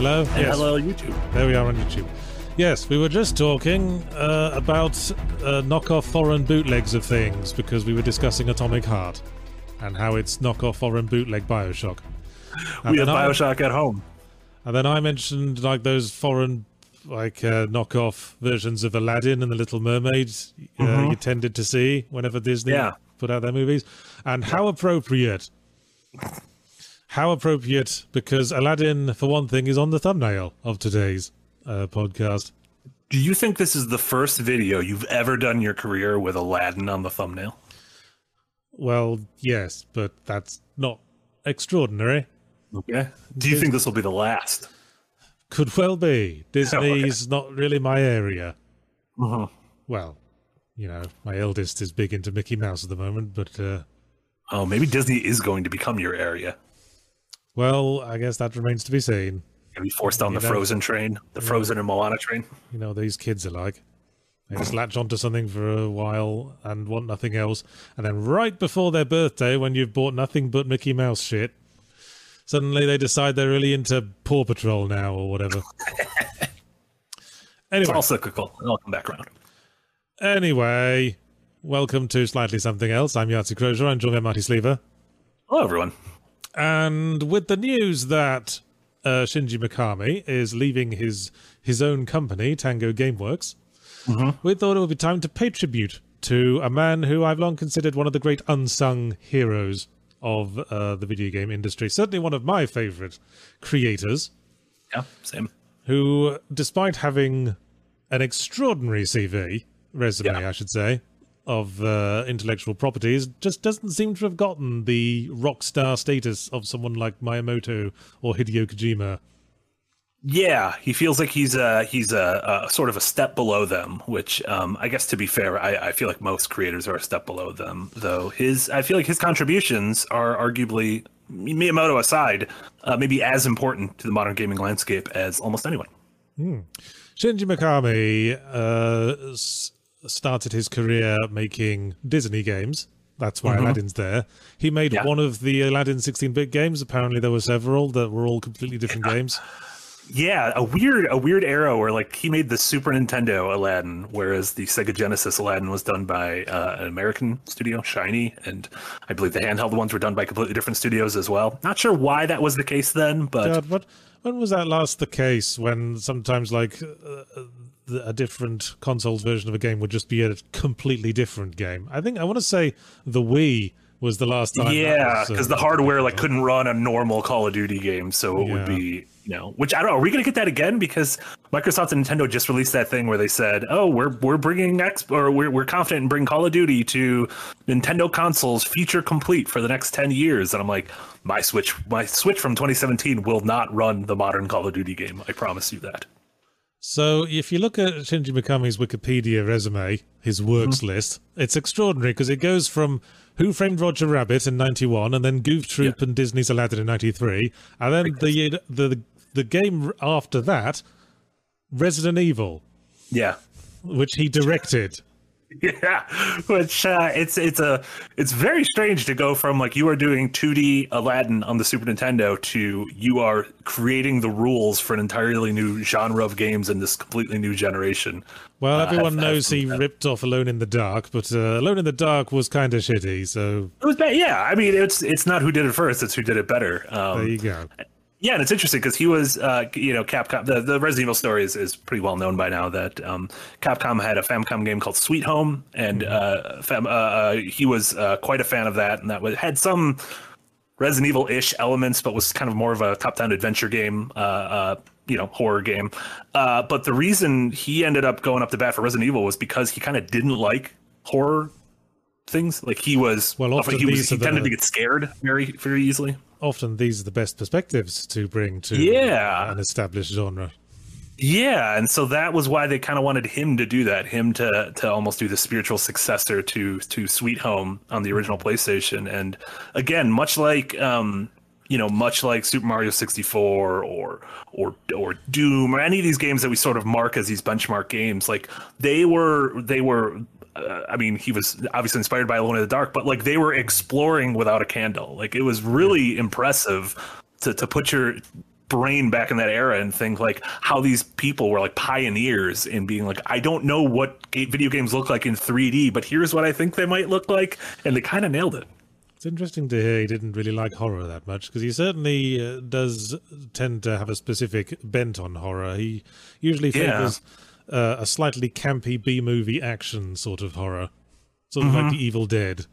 Hello? And yes. hello, YouTube. There we are on YouTube. Yes, we were just talking uh, about uh, knockoff foreign bootlegs of things because we were discussing Atomic Heart and how it's knockoff foreign bootleg Bioshock. And we have then I- Bioshock at home. And then I mentioned like those foreign, like uh, knockoff versions of Aladdin and the Little Mermaid uh, you tended to see whenever Disney Yeah. put out their movies, and how appropriate. How appropriate because Aladdin, for one thing, is on the thumbnail of today's uh, podcast. Do you think this is the first video you've ever done in your career with Aladdin on the thumbnail? Well, yes, but that's not extraordinary. Okay. Do you think this will be the last? Could well be. Disney's not really my area. Uh-huh. Well, you know, my eldest is big into Mickey Mouse at the moment, but uh, Oh, maybe Disney is going to become your area. Well, I guess that remains to be seen. Maybe forced on the know- Frozen train, the Frozen and Moana train. You know, these kids are like. They just latch onto something for a while and want nothing else. And then right before their birthday, when you've bought nothing but Mickey Mouse shit, suddenly they decide they're really into Paw Patrol now or whatever. anyway. It's all cyclical. It'll come back around. anyway, welcome to Slightly Something Else. I'm Yahtzee Croshaw. I'm joined by Marty Sliva. Hello, everyone. And with the news that uh, Shinji Mikami is leaving his his own company, Tango Gameworks, we thought it would be time to pay tribute to a man who I've long considered one of the great unsung heroes of uh, the video game industry. Certainly one of my favorite creators, Yeah, same. who, despite having an extraordinary CV resume, Yeah. I should say, of uh, intellectual properties, just doesn't seem to have gotten the rock star status of someone like Miyamoto or Hideo Kojima. Yeah, he feels like he's uh he's a, a sort of a step below them, which um, I guess to be fair, I, I feel like most creators are a step below them. Though his, I feel like his contributions are arguably Miyamoto aside, uh, maybe as important to the modern gaming landscape as almost anyone. Shinji Mikami uh, started his career making Disney games. That's why Aladdin's there. He made Yeah. one of the Aladdin 16-bit games. Apparently, there were several that were all completely different games. Yeah, a weird a weird era where like he made the Super Nintendo Aladdin, whereas the Sega Genesis Aladdin was done by uh, an American studio, Shiny, and I believe the handheld ones were done by completely different studios as well. Not sure why that was the case then, but God, what? When was that last the case? When sometimes like uh, a different consoles version of a game would just be a completely different game. I think I want to say the Wii was the last time. yeah, was, uh, because the hardware like couldn't run a normal Call of Duty game, so it would be you know. Which I don't know. Are we gonna get that again? Because Microsoft and Nintendo just released that thing where they said, "Oh, we're we're bringing X or we're we're confident in bringing Call of Duty to Nintendo consoles, feature complete for the next ten years." And I'm like, my Switch, my Switch from 2017 will not run the modern Call of Duty game. I promise you that. So if you look at Shinji Mikami's Wikipedia resume, his works Mm-hmm. list, it's extraordinary because it goes from Who Framed Roger Rabbit in 91 and then Goof Troop and Disney's Aladdin in 93 and then the, the the game after that Resident Evil Yeah. which he directed. Yeah, which uh, it's it's a it's very strange to go from like you are doing 2D Aladdin on the Super Nintendo to you are creating the rules for an entirely new genre of games in this completely new generation. Well, Uh, everyone have- knows have he some- ripped off Alone in the Dark, but uh, Alone in the Dark was kind of shitty, so It was bad. Yeah, I mean it's it's not who did it first; it's who did it better. Um, there you go. Yeah, and it's interesting because he was, uh, you know, Capcom. The, the Resident Evil story is, is pretty well known by now. That um, Capcom had a Famicom game called Sweet Home, and uh, fam- uh, uh, he was uh, quite a fan of that, and that was, had some Resident Evil-ish elements, but was kind of more of a top-down adventure game. Uh, uh, you know, horror game. Uh, but the reason he ended up going up to bat for Resident Evil was because he kind of didn't like horror things. Like he was, Well, often he was, he the- tended to get scared very, very easily. Often these are the best perspectives to bring to Yeah. an established genre. Yeah, and so that was why they kind of wanted him to do that, him to to almost do the spiritual successor to to Sweet Home on the original PlayStation. And again, much like um, you know, much like Super Mario 64 or or or Doom or any of these games that we sort of mark as these benchmark games, like they were they were uh, I mean, he was obviously inspired by Alone in the Dark, but like they were exploring without a candle. Like it was really impressive to to put your brain back in that era and think like how these people were like pioneers in being like I don't know what video games look like in 3D, but here's what I think they might look like, and they kind of nailed it. It's interesting to hear he didn't really like horror that much because he certainly uh, does tend to have a specific bent on horror. He usually favors yeah. Uh, a slightly campy B movie action sort of horror, sort of mm-hmm. like The Evil Dead.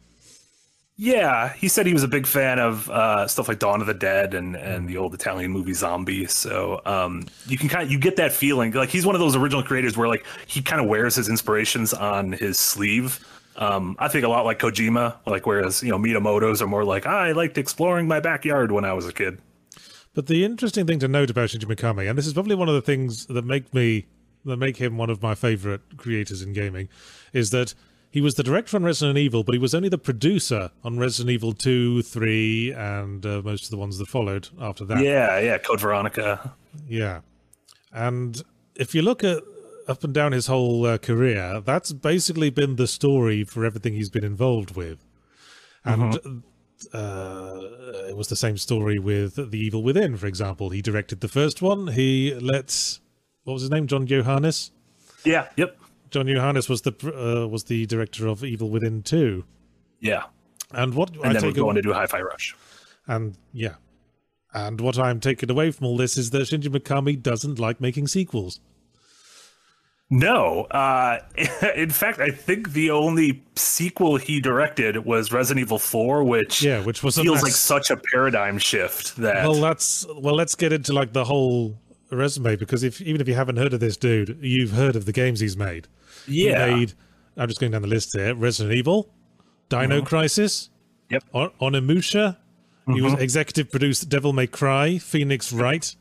Yeah, he said he was a big fan of uh, stuff like Dawn of the Dead and, and the old Italian movie Zombie. So um, you can kind of you get that feeling like he's one of those original creators where like he kind of wears his inspirations on his sleeve. Um, I think a lot like Kojima, like whereas you know Miyamoto's are more like I liked exploring my backyard when I was a kid. But the interesting thing to note about Shinji Mikami, and this is probably one of the things that make me that make him one of my favorite creators in gaming, is that he was the director on Resident Evil, but he was only the producer on Resident Evil 2, 3, and uh, most of the ones that followed after that. Yeah, yeah, Code Veronica. Yeah. And if you look at up and down his whole uh, career, that's basically been the story for everything he's been involved with. And mm-hmm. uh, it was the same story with The Evil Within, for example. He directed the first one. He let, what was his name? John Johanas? Yeah, yep. John Johanas was the uh, was the director of Evil Within two. Yeah, and what and I then we go on to do Hi-Fi Rush. And yeah, and what I'm taking away from all this is that Shinji Mikami doesn't like making sequels. No, uh, in fact, I think the only sequel he directed was Resident Evil Four, which yeah, which was feels like such a paradigm shift. That well, that's well, let's get into like the whole resume because if even if you haven't heard of this dude, you've heard of the games he's made. Yeah. He made, I'm just going down the list here Resident Evil, Dino mm-hmm. Crisis, yep. On- Onimusha. Mm-hmm. He was mm-hmm. executive produced Devil May Cry, Phoenix Wright.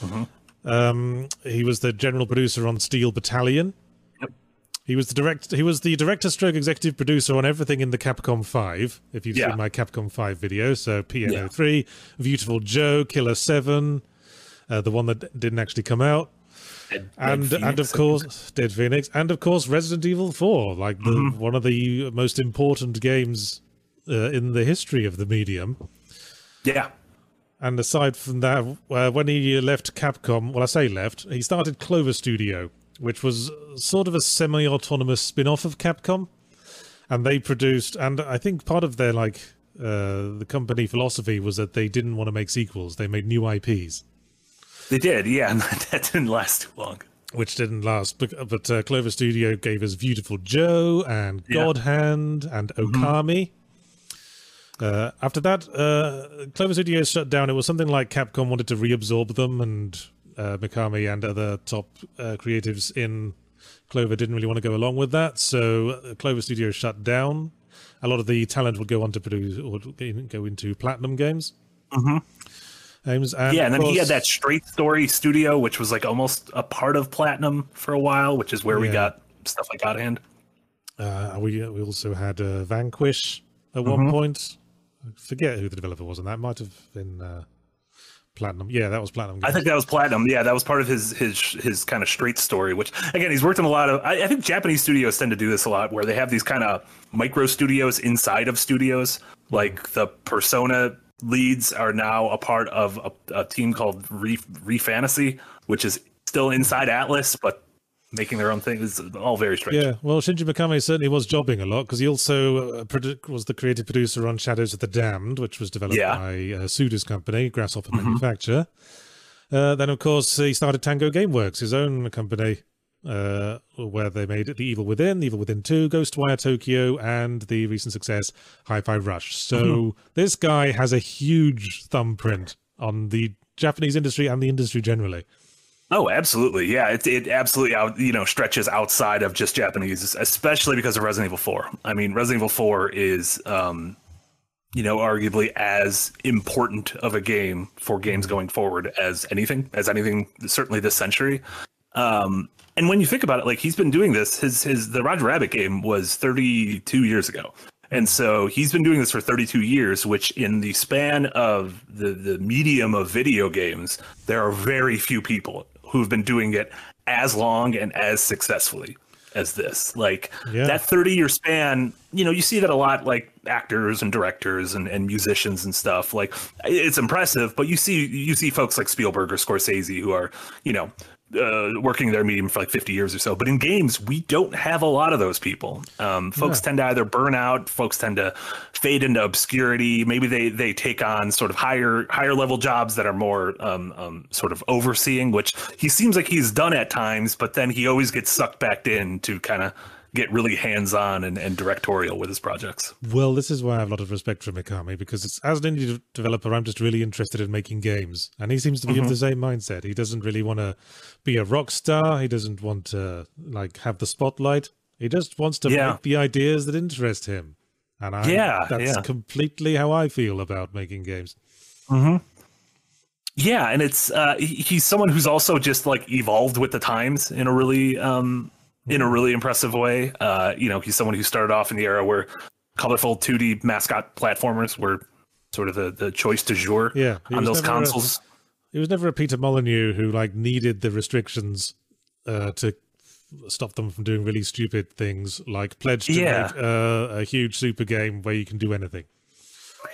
Mm-hmm. Um, he was the general producer on Steel Battalion. Yep. He was the direct. He was the director, stroke executive producer on everything in the Capcom Five. If you've yeah. seen my Capcom Five video, so PNO Three, Beautiful Joe, Killer Seven, uh, the one that didn't actually come out, Dead, and Dead and of course Dead Phoenix, and of course Resident Evil Four, like the, mm-hmm. one of the most important games uh, in the history of the medium. Yeah. And aside from that, uh, when he left Capcom, well, I say left, he started Clover Studio, which was sort of a semi-autonomous spin-off of Capcom, and they produced, and I think part of their like uh, the company philosophy was that they didn't want to make sequels; they made new IPs. They did, yeah, and that didn't last too long. Which didn't last, but, but uh, Clover Studio gave us Beautiful Joe and yeah. God Hand and mm-hmm. Okami. Mm-hmm. Uh, after that, uh, Clover Studio shut down. It was something like Capcom wanted to reabsorb them, and uh, Mikami and other top uh, creatives in Clover didn't really want to go along with that. So uh, Clover Studio shut down. A lot of the talent would go on to produce or go into Platinum games. Mm-hmm. And yeah, and then course, he had that Straight Story Studio, which was like almost a part of Platinum for a while, which is where yeah. we got stuff like God Hand. Uh, we we also had uh, Vanquish at mm-hmm. one point. I forget who the developer was, and that might have been uh, Platinum. Yeah, that was Platinum. Games. I think that was Platinum. Yeah, that was part of his his his kind of straight story. Which again, he's worked in a lot of. I, I think Japanese studios tend to do this a lot, where they have these kind of micro studios inside of studios, like the Persona leads are now a part of a, a team called Re, Re Fantasy, which is still inside Atlus, but making their own thing is all very strange. Yeah, well, Shinji Mikami certainly was jobbing a lot because he also uh, was the creative producer on Shadows of the Damned, which was developed yeah. by uh, Suda's company, Grasshopper mm-hmm. Manufacture. Uh, then, of course, he started Tango Gameworks, his own company, uh, where they made The Evil Within, The Evil Within 2, Ghostwire Tokyo, and the recent success Hi Fi Rush. So mm-hmm. this guy has a huge thumbprint on the Japanese industry and the industry generally. Oh, absolutely. Yeah, it, it absolutely out, you know stretches outside of just Japanese, especially because of Resident Evil 4. I mean, Resident Evil 4 is um, you know, arguably as important of a game for games going forward as anything, as anything certainly this century. Um, and when you think about it, like he's been doing this, his his the Roger Rabbit game was 32 years ago. And so he's been doing this for 32 years, which in the span of the, the medium of video games, there are very few people who've been doing it as long and as successfully as this. Like Yeah. that 30 year span, you know, you see that a lot like actors and directors and, and musicians and stuff. Like it's impressive, but you see you see folks like Spielberg or Scorsese who are, you know, uh, working their medium for like 50 years or so. But in games, we don't have a lot of those people. Um, folks tend to either burn out, folks tend to fade into obscurity. Maybe they they take on sort of higher higher level jobs that are more um, um, sort of overseeing, which he seems like he's done at times. But then he always gets sucked back in to kind of get really hands on and, and directorial with his projects. Well, this is why I have a lot of respect for Mikami because it's, as an indie de- developer, I'm just really interested in making games, and he seems to be of the same mindset. He doesn't really want to be a rock star. He doesn't want to like have the spotlight. He just wants to Yeah. make the ideas that interest him, and I, Yeah, that's yeah. completely how I feel about making games. Yeah, and it's uh, he's someone who's also just like evolved with the times in a really um, in a really impressive way. Uh, you know, he's someone who started off in the era where colorful 2D mascot platformers were sort of the, the choice du jour Yeah, on those consoles. He was never a Peter Molyneux who like needed the restrictions uh, to stop them from doing really stupid things, like pledge to Yeah. make uh, a huge super game where you can do anything.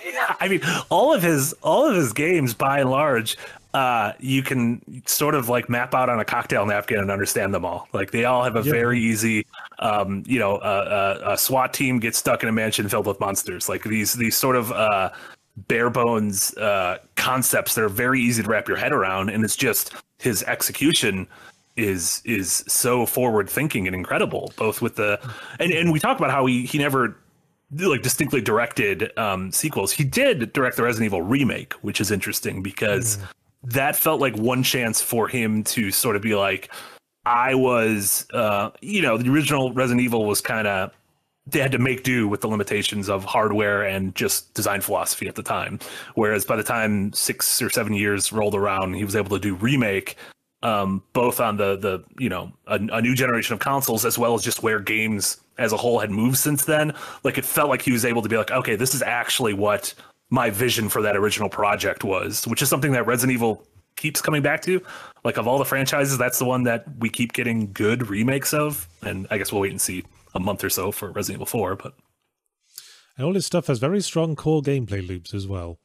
Yeah, I mean, all of his all of his games, by and large, uh, you can sort of like map out on a cocktail napkin and understand them all. Like they all have a Yeah. very easy, um, you know, uh, uh, a SWAT team gets stuck in a mansion filled with monsters. Like these these sort of uh, bare bones uh, concepts that are very easy to wrap your head around, and it's just his execution is is so forward thinking and incredible both with the and and we talk about how he he never like distinctly directed um sequels he did direct the resident evil remake which is interesting because that felt like one chance for him to sort of be like i was uh you know the original resident evil was kind of they had to make do with the limitations of hardware and just design philosophy at the time. Whereas by the time six or seven years rolled around, he was able to do remake, um, both on the the you know a, a new generation of consoles as well as just where games as a whole had moved since then. Like it felt like he was able to be like, okay, this is actually what my vision for that original project was, which is something that Resident Evil keeps coming back to. Like of all the franchises, that's the one that we keep getting good remakes of, and I guess we'll wait and see a month or so for Resident Evil 4, but And all this stuff has very strong core gameplay loops as well.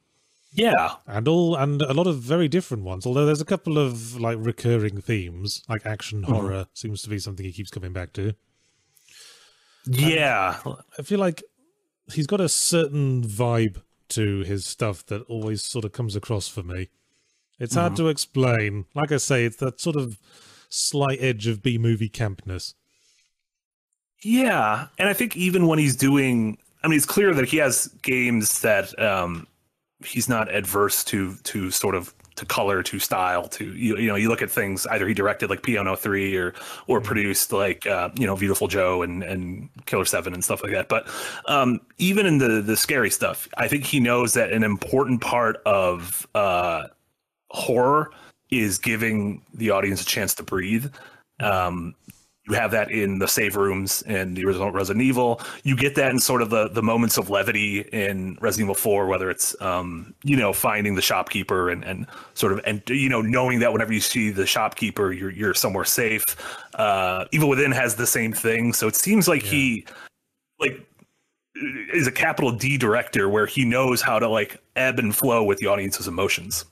yeah. And all and a lot of very different ones, although there's a couple of like recurring themes, like action mm-hmm. horror seems to be something he keeps coming back to. Yeah. I feel like he's got a certain vibe to his stuff that always sort of comes across for me. It's hard to explain. Like I say, it's that sort of slight edge of B movie campness. Yeah. And I think even when he's doing I mean it's clear that he has games that um he's not adverse to to sort of to color, to style, to you, you know, you look at things either he directed like Piano 3 or or produced like uh, you know, Beautiful Joe and and Killer 7 and stuff like that. But um even in the the scary stuff, I think he knows that an important part of uh horror is giving the audience a chance to breathe. Um, you have that in the save rooms in the original Resident Evil. You get that in sort of the the moments of levity in Resident Evil 4, whether it's um, you know finding the shopkeeper and and sort of and you know knowing that whenever you see the shopkeeper, you're you're somewhere safe. Uh, Evil Within has the same thing, so it seems like he like is a capital D director where he knows how to like ebb and flow with the audience's emotions.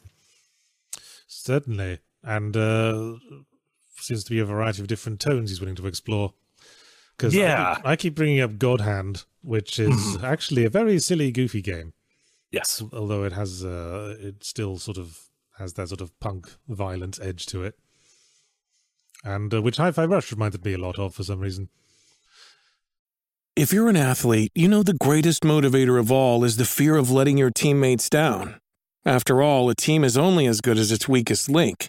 Certainly. And uh seems to be a variety of different tones he's willing to explore. Because Yeah. I, keep- I keep bringing up God Hand, which is actually a very silly, goofy game. Yes. although it has uh, it still sort of has that sort of punk violent edge to it and uh, which hi-fi rush reminded me a lot of for some reason If you're an athlete, you know the greatest motivator of all is the fear of letting your teammates down. After all, a team is only as good as its weakest link.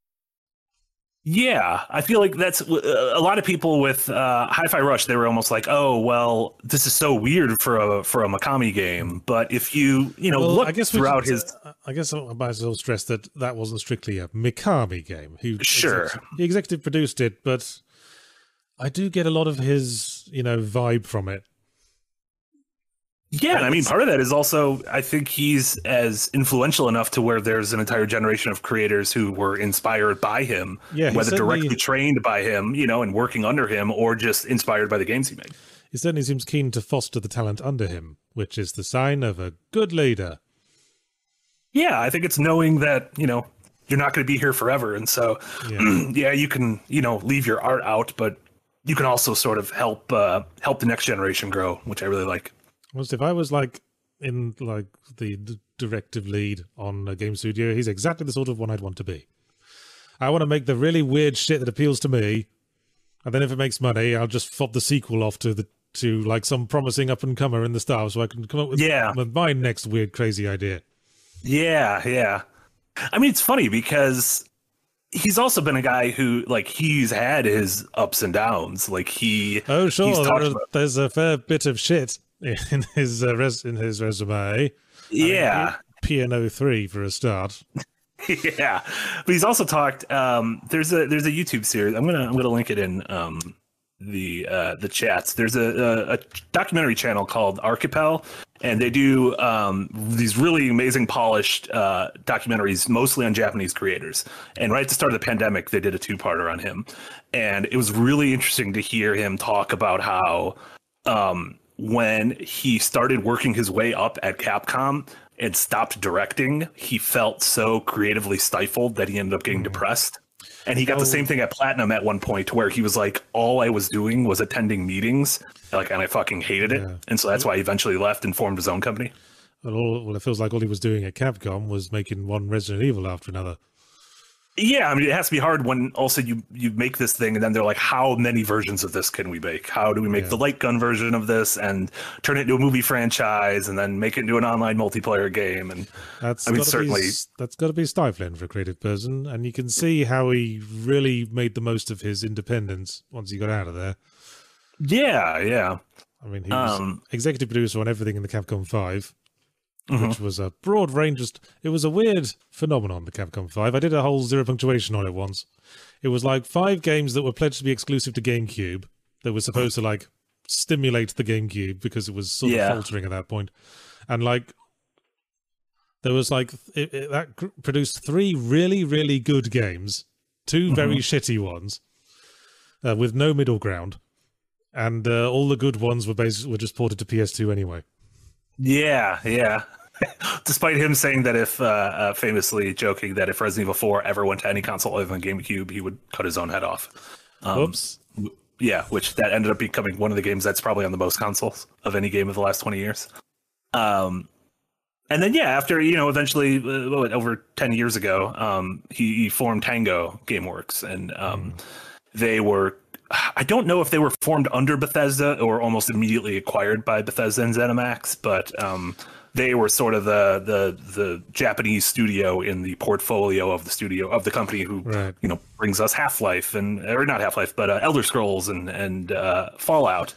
Yeah, I feel like that's a lot of people with uh, Hi-Fi Rush. They were almost like, "Oh, well, this is so weird for a for a Mikami game." But if you you know Well, look I guess throughout should, his, I guess I might as well stress that that wasn't strictly a Mikami game. He Sure. exec- he executive produced it, but I do get a lot of his you know vibe from it. Yeah, and I mean, part of that is also I think he's as influential enough to where there's an entire generation of creators who were inspired by him, Yeah, whether directly trained by him, you know, and working under him, or just inspired by the games he made. He certainly seems keen to foster the talent under him, which is the sign of a good leader. Yeah, I think it's knowing that you know you're not going to be here forever, and so Yeah. yeah, you can you know leave your art out, but you can also sort of help uh, help the next generation grow, which I really like. Almost if I was like in like the, the directive lead on a game studio, he's exactly the sort of one I'd want to be. I want to make the really weird shit that appeals to me, and then if it makes money, I'll just fob the sequel off to the to like some promising up and comer in the style, so I can come up with, Yeah. with my next weird crazy idea. Yeah, yeah. I mean, it's funny because he's also been a guy who like he's had his ups and downs. Like he Oh sure, there- about- there's a fair bit of shit in his uh, res- in his resume. yeah. PNO three for a start. yeah but he's also talked um there's a there's a youtube series i'm gonna i'm gonna link it in um the uh the chats there's a a, a documentary channel called archipel and they do um these really amazing polished uh documentaries mostly on japanese creators and right at the start of the pandemic they did a two-parter on him and it was really interesting to hear him talk about how um, when he started working his way up at Capcom and stopped directing, he felt so creatively stifled that he ended up getting mm-hmm. depressed. And he got the oh. same thing at Platinum at one point, where he was like, "All I was doing was attending meetings, like, and I fucking hated it." Yeah. And so that's why he eventually left and formed his own company. Well, all, well, it feels like all he was doing at Capcom was making one Resident Evil after another. Yeah, I mean, it has to be hard when also you you make this thing, and then they're like, "How many versions of this can we make? How do we make Yeah. the light gun version of this and turn it into a movie franchise, and then make it into an online multiplayer game?" And That's I mean, certainly- be, that's got to be stifling for a creative person, and you can see how he really made the most of his independence once he got out of there. yeah, yeah, I mean, he was Um, executive producer on everything in the Capcom 5, Mhm. which was a broad range. Just it was a weird phenomenon. The Capcom 5. I did a whole zero punctuation on it once. It was like five games that were pledged to be exclusive to GameCube. That were supposed to like stimulate the GameCube because it was sort Yeah. of faltering at that point. and like. There was like it, it, that produced three really, really good games, 2 very shitty ones, uh, with no middle ground, and uh, all the good ones were basically were just ported to PS2 anyway. yeah, yeah. Despite him saying that if, uh, uh, famously joking that if Resident Evil 4 ever went to any console other than GameCube, he would cut his own head off. Um, Whoops. Yeah, which that ended up becoming one of the games that's probably on the most consoles of any game of the last 20 years. Um, and then, yeah, after, you know, eventually, uh, over 10 years ago, um, he, he formed Tango Gameworks. And um, they were, I don't know if they were formed under Bethesda or almost immediately acquired by Bethesda and ZeniMax, but um, they were sort of the, the, the Japanese studio in the portfolio of the studio, of the company who Right. you know brings us Half Life and or not Half Life, but uh, Elder Scrolls and and uh, Fallout.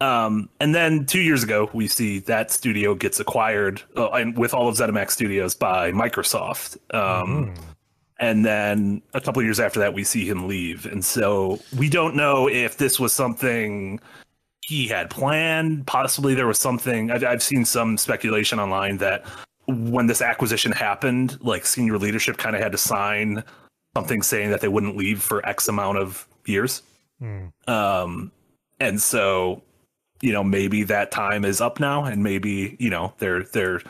Um, and then two years ago, we see that studio gets acquired uh, and with all of ZeniMax Studios by Microsoft. Um, And then a couple years after that, we see him leave, and so we don't know if this was something he had planned. Possibly there was something. I've, I've seen some speculation online that when this acquisition happened, like senior leadership kind of had to sign something saying that they wouldn't leave for X amount of years. Hmm. Um, and so, you know, maybe that time is up now, and maybe you know they're they're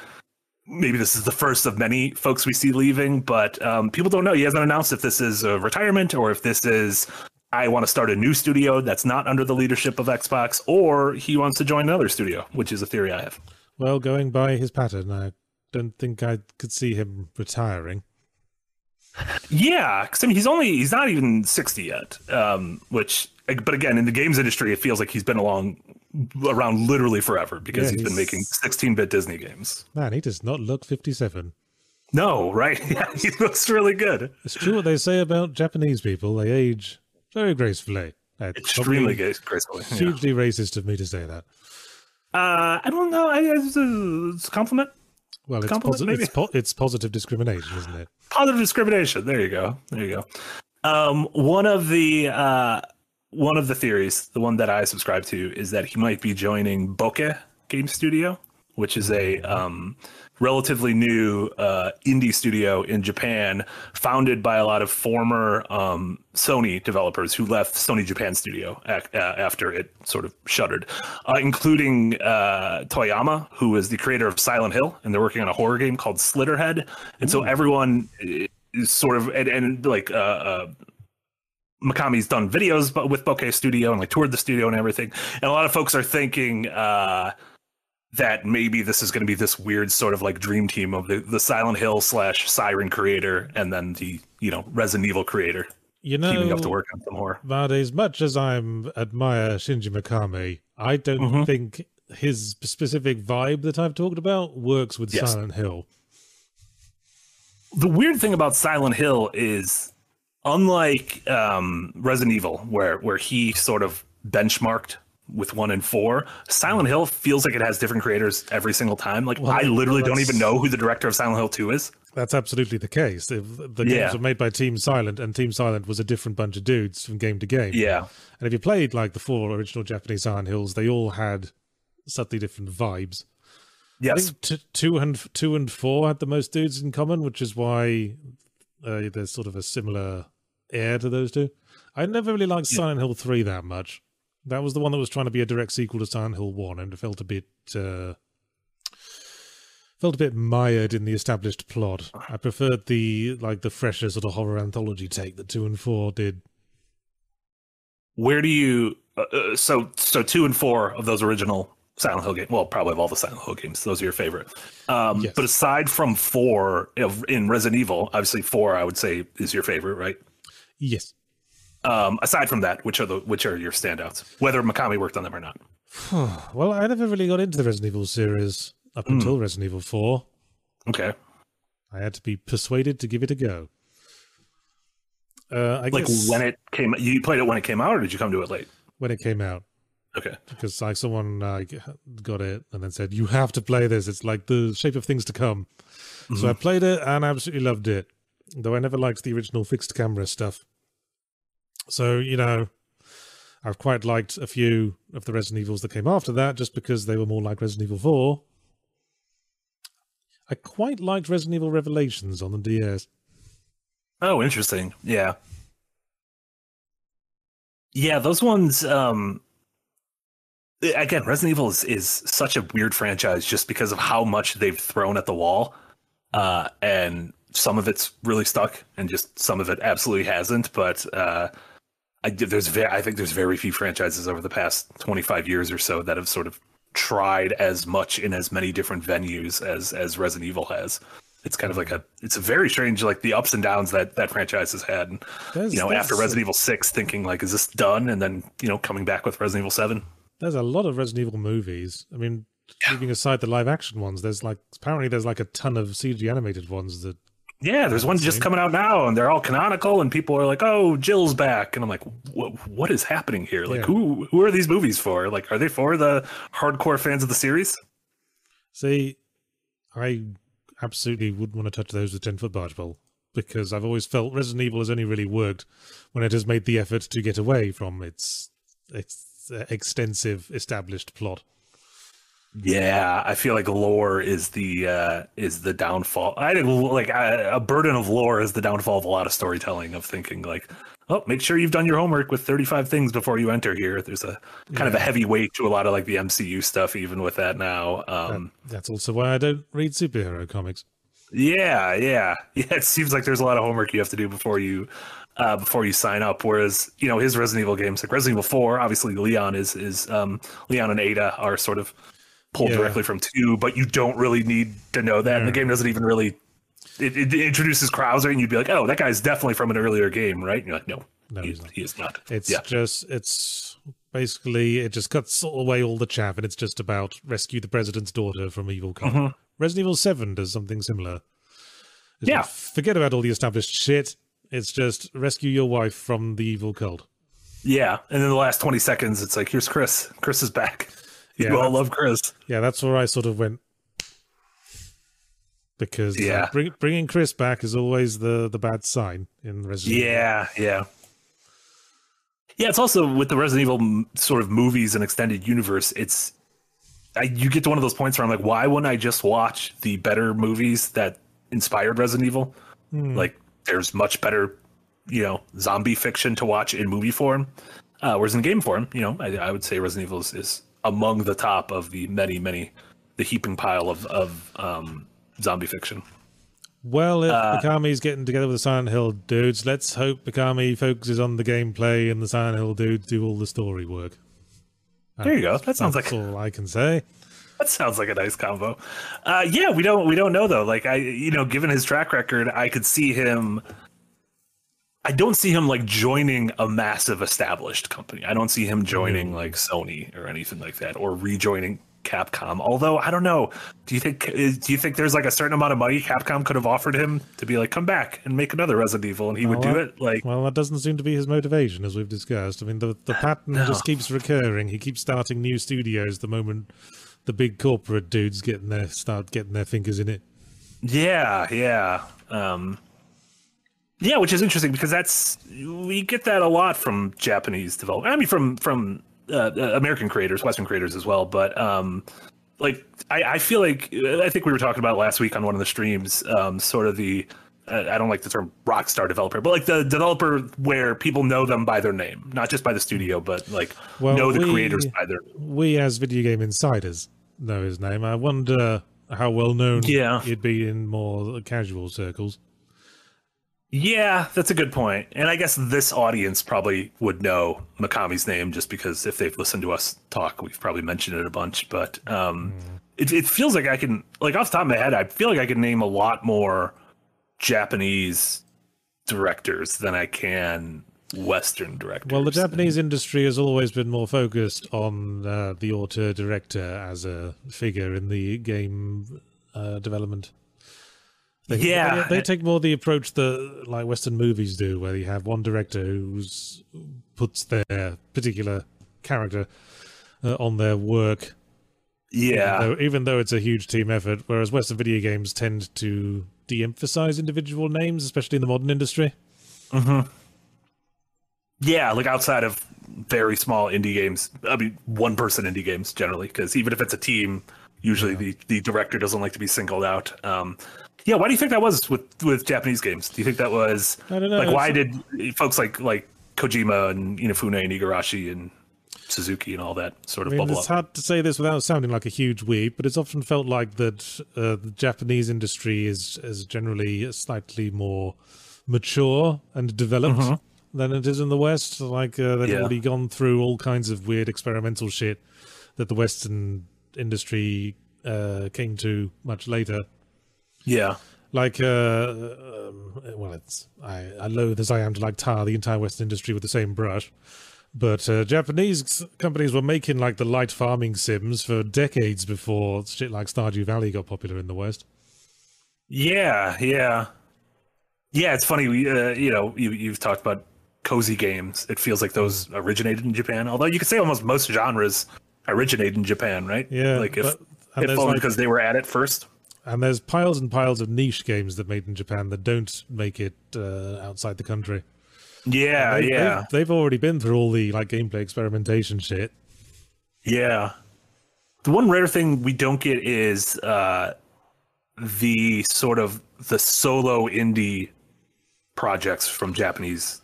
maybe this is the first of many folks we see leaving, but um, people don't know. He hasn't announced if this is a retirement or if this is I want to start a new studio that's not under the leadership of Xbox, or he wants to join another studio, which is a theory I have. Well, going by his pattern, I don't think I could see him retiring. Yeah, because I mean, he's only he's not even sixty yet. Um, which, but again, in the games industry, it feels like he's been along around literally forever because Yeah, he's been making sixteen bit Disney games. Man, he does not look 57. No, right? Yeah, he looks really good. It's true what they say about Japanese people. They age very gracefully. That's Extremely probably good, gracefully. Yeah. Hugely racist of me to say that. Uh, I don't know. I, it's, a, it's a compliment. Well, it's, Compliment, posi- it's, po- it's positive discrimination, isn't it? Positive discrimination. There you go. There you go. Um, one of the uh, one of the theories, the one that I subscribe to, is that he might be joining Bokeh Game Studio, which is a um, relatively new uh, indie studio in Japan, founded by a lot of former um, Sony developers who left Sony Japan Studio ac- uh, after it sort of shuttered, uh, including uh, Toyama, who is the creator of Silent Hill, and they're working on a horror game called Slitterhead. And so everyone is sort of and, and like uh, uh, Mikami's done videos but with Bokeh Studio and like toured the studio and everything. And a lot of folks are thinking uh, that maybe this is going to be this weird sort of like dream team of the, the Silent Hill slash Siren creator and then the you know Resident Evil creator You know, teaming up to work on some horror. But as much as I admire Shinji Mikami, I don't Mhm. think his specific vibe that I've talked about works with Yes. Silent Hill. the weird thing about Silent Hill is unlike um, Resident Evil, where where he sort of benchmarked with one and four, Silent Hill feels like it has different creators every single time. Like Well, I literally don't even know who the director of Silent Hill Two is. That's absolutely the case. If the Yeah. games were made by Team Silent, and Team Silent was a different bunch of dudes from game to game. Yeah, And if you played like the four original Japanese Silent Hills, they all had subtly different vibes. I yes, think t- two and two and four had the most dudes in common, which is why uh, there's sort of a similar air to those two. I never really liked Yeah. Silent Hill three that much. That was the one that was trying to be a direct sequel to Silent Hill one, and it felt a bit uh, felt a bit mired in the established plot. I preferred the like the fresher sort of horror anthology take that two and four did. where do you? Uh, uh, so so two and four of those original Silent Hill games. Well, probably of all the Silent Hill games, those are your favorite. Um, Yes. But aside from four of, in Resident Evil, obviously four I would say is your favorite, right? Yes. Um, aside from that, which are the which are your standouts? Whether Mikami worked on them or not. well, I never really got into the Resident Evil series up Hmm. until Resident Evil four. Okay, I had to be persuaded to give it a go. Uh, I like guess when it came, you played it when it came out, or did you come to it late? when it came out, Okay, because like someone uh, got it and then said you have to play this. It's like the shape of things to come. So I played it and absolutely loved it, though I never liked the original fixed camera stuff. So you know, I've quite liked a few of the Resident Evils that came after that, just because they were more like Resident Evil Four. I quite liked Resident Evil Revelations on the DS. Oh, interesting. Yeah. Yeah, those ones um again, Resident Evil is, is such a weird franchise just because of how much they've thrown at the wall. Uh and some of it's really stuck and just some of it absolutely hasn't, but uh I there's very I think there's very few franchises over the past 25 years or so that have sort of tried as much in as many different venues as as Resident Evil has. It's kind of like a it's a very strange like the ups and downs that that franchise has had. And, you know, after Resident Evil 6 thinking like is this done and then, you know, coming back with Resident Evil 7. There's a lot of Resident Evil movies. I mean, leaving aside the live action ones, there's like apparently there's like a ton of CG animated ones that Yeah, there's one just coming out now and they're all canonical and people are like, "Oh, Jill's back." And I'm like, "What what is happening here? Like Yeah. who who are these movies for? Like are they for the hardcore fans of the series?" see, I absolutely wouldn't want to touch those with ten foot barge pole because I've always felt Resident Evil has only really worked when it has made the effort to get away from its its uh, extensive established plot. Yeah, I feel like lore is the uh is the downfall. I like a, a burden of lore is the downfall of a lot of storytelling. Of thinking like, oh, make sure you've done your homework with thirty five things before you enter here. There's a kind of a heavy weight to a lot of like the MCU stuff, even with that now. Um, That- that's also why I don't read superhero comics. yeah, yeah, yeah. It seems like there's a lot of homework you have to do before you uh, before you sign up. Whereas you know his Resident Evil games, like Resident Evil Four, obviously Leon is is um, Leon and Ada are sort of pulled Yeah. directly from two, but you don't really need to know that. And the game doesn't even really. It, it introduces Krauser, and you'd be like, "Oh, that guy's definitely from an earlier game, right?" And you're like, "No, No, he, he's not. he is not." It's yeah, just it's basically it just cuts away all the chaff and it's just about rescue the president's daughter from evil cop. Mhm. Resident Evil Seven does something similar. It's Yeah. like, forget about all the established shit. It's just rescue your wife from the evil cult. Yeah, and then the last twenty seconds, it's like here's Chris. Chris is back. Yeah, you all love Chris. Yeah, that's where I sort of went because uh, Yeah. bring, bringing Chris back is always the the bad sign in Resident Evil. Yeah, yeah. Yeah, it's also with the Resident Evil sort of movies and extended universe. It's I, you get to one of those points where I'm like, why wouldn't I just watch the better movies that inspired Resident Evil? Like, there's much better, you know, zombie fiction to watch in movie form. Uh, whereas in game form, you know, I, I would say Resident Evil is, is among the top of the many, many, the heaping pile of of um, zombie fiction. Well, if Uh, Mikami's getting together with the Silent Hill dudes, let's hope Mikami focuses on the gameplay and the Silent Hill dudes do all the story work. There you go. That sounds like all I can say. That sounds like a nice combo. Uh, yeah, we don't we don't know though. Like I, you know, given his track record, I could see him. I don't see him like joining a massive established company. I don't see him joining like Sony or anything like that, or rejoining Capcom. Although I don't know. Do you think do you think there's like a certain amount of money Capcom could have offered him to be like come back and make another Resident Evil, and he would do Well, it? Like Well, that doesn't seem to be his motivation, as we've discussed. I mean, the the pattern no. just keeps recurring. He keeps starting new studios the moment the big corporate dudes getting their start getting their fingers in it. Yeah, yeah. Um yeah, which is interesting because that's we get that a lot from Japanese development. I mean, from from uh, American creators, Western creators as well. But um, like, I, I feel like I think we were talking about last week on one of the streams, um, sort of the I don't like the term rock star developer, but like the developer where people know them by their name, not just by the studio, but like Well, know the we- creators by their We, as video game insiders, know his name. I wonder how well known Yeah. he'd be in more casual circles. Yeah, that's a good point. And I guess this audience probably would know Mikami's name just because if they've listened to us talk, we've probably mentioned it a bunch. But um, it, it feels like I can, like off the top of my head, I feel like I can name a lot more Japanese directors than I can Western directors. Well, the Japanese industry has always been more focused on uh, the author director as a figure in the game uh, development. They, Yeah. they, they take more the approach that like Western movies do, where you have one director who's puts their particular character uh, on their work. Yeah. though, even though it's a huge team effort, whereas Western video games tend to de-emphasize individual names, especially in the modern industry. Yeah, like outside of very small indie games, I mean, one person indie games generally, because even if it's a team, usually the, the director doesn't like to be singled out. Um, yeah, why do you think that was with with Japanese games? Do you think that was I don't know, like why did folks like like Kojima and Inafune and Igarashi and Suzuki and all that sort of I mean, bubble it's up? hard to say this without sounding like a huge weep, but it's often felt like that uh, the Japanese industry is is generally slightly more mature and developed than it is in the West. Like uh, they've Yeah. already gone through all kinds of weird experimental shit that the Western industry uh, came to much later. Yeah, Like, uh, um, well, it's I, I loathe as I am to like tar the entire Western industry with the same brush. But uh, Japanese companies were making like the light farming sims for decades before shit like Stardew Valley got popular in the West. yeah, yeah, yeah. It's funny, uh, you know you you've talked about cozy games. It feels like those originated in Japan, although you could say almost most genres originate in Japan, right? Yeah, like if but- and if there's only like- because they were at it first. And there's piles and piles of niche games that made in Japan that don't make it uh, outside the country. Yeah, They- yeah, They've, they've already been through all the like gameplay experimentation shit. yeah. The one rare thing we don't get is uh, the sort of the solo indie projects from Japanese.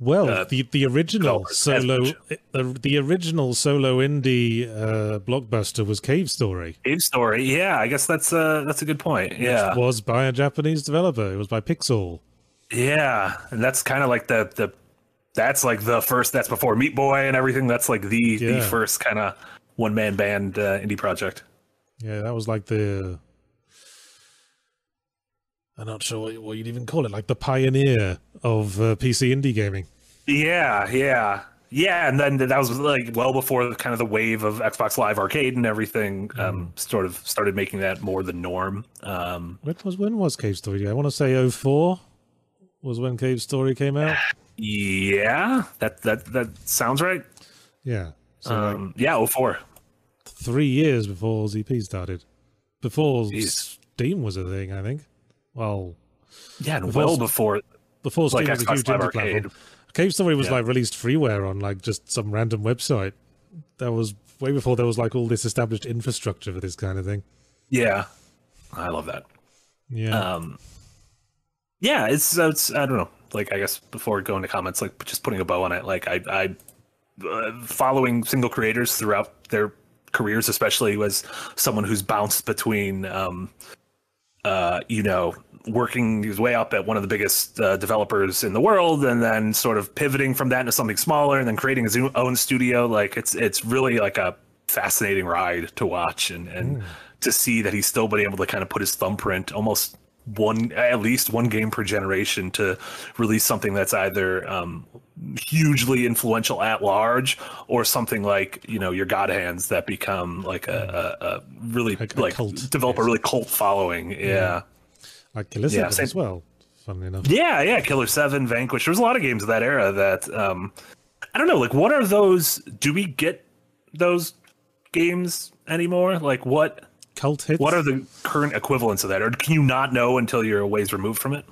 Well, uh, the the original solo the, the original solo indie uh, blockbuster was Cave Story. Cave Story, yeah, I guess that's uh that's a good point. Yeah, was by a Japanese developer. It was by Pixel. yeah, and that's kind of like the the that's like the first. That's before Meat Boy and everything. That's like the the first kind of one man band uh, indie project. Yeah, that was like the. I'm not sure what, what you'd even call it, like the pioneer of uh, PC indie gaming. Yeah, yeah, Yeah, and then that was like well before the kind of the wave of Xbox Live Arcade and everything. Um, sort of started making that more the norm. Um, When was when was Cave Story? I want to say 04 was when Cave Story came out. yeah, that that that sounds right. Yeah. So like, Um, yeah, 04. three years before ZP started. Before Jeez. Steam was a thing, I think. Well, Yeah, and well before before Steam like was a huge Live indie Arcade. platform. Cave Story was Yeah. like released freeware on like just some random website. That was way before there was like all this established infrastructure for this kind of thing. Yeah, I love that. Yeah. Um, yeah, it's it's I don't know. Like I guess before going to comments, like just putting a bow on it. Like I I uh, following single creators throughout their careers, especially was someone who's bounced between um, uh, you know, working his way up at one of the biggest uh, developers in the world, and then sort of pivoting from that into something smaller, and then creating his own studio. Like it's it's really like a fascinating ride to watch, and and to see that he's still been able to kind of put his thumbprint almost one at least one game per generation to release something that's either um, hugely influential at large or something like you know your god hands that become like a, a, a really Like a like cult, develop a really cult following yeah. like Killer yeah, 7 same- as well, funnily enough. Yeah, yeah, Killer Seven, Vanquish. There's a lot of games of that era that um I don't know, like what are those do we get those games anymore? Like what Cult hits. what are the current equivalents of that? Or can you not know until you're a ways removed from it?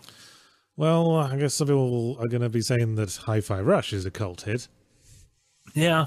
Well, I guess some people are going to be saying that Hi-Fi Rush is a cult hit. Yeah.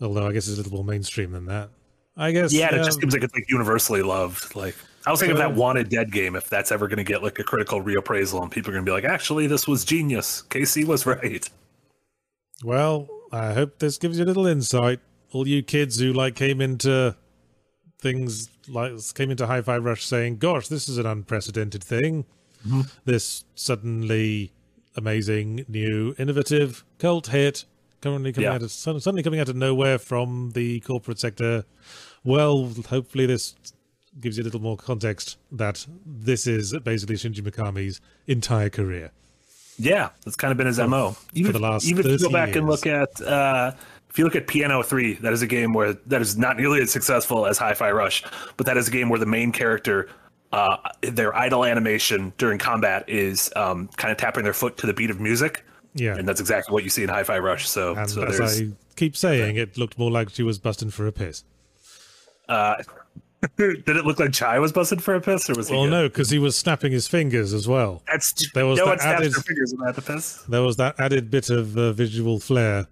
Although I guess it's a little more mainstream than that. I guess. Yeah, and it um, just seems like it's like universally loved. Like I was thinking of that Wanted Dead game, if that's ever gonna get like a critical reappraisal and people are gonna be like, actually this was genius. Casey was right. Well, I hope this gives you a little insight. All you kids who like came into things like came into Hi-Fi Rush saying, "Gosh, this is an unprecedented thing. This suddenly amazing, new, innovative cult hit, currently coming Yeah. out of suddenly coming out of nowhere from the corporate sector." Well, hopefully this gives you a little more context that this is basically Shinji Mikami's entire career. Yeah, that's kind of been his mo. Even, the last even if you go 30 back and look at, uh, if you look at P.N.03, that is a game where that is not nearly as successful as Hi-Fi Rush, but that is a game where the main character, uh, their idle animation during combat is um, kind of tapping their foot to the beat of music, Yeah. and that's exactly what you see in Hi-Fi Rush. So, And so as. I keep saying, it looked more like she was busting for a piss. Uh, did it look like Chai was busted for a piss, or was he? Well, good? no, because he was snapping his fingers as well. That's There was no that one added- their fingers about the piss. There was that added bit of uh, visual flair.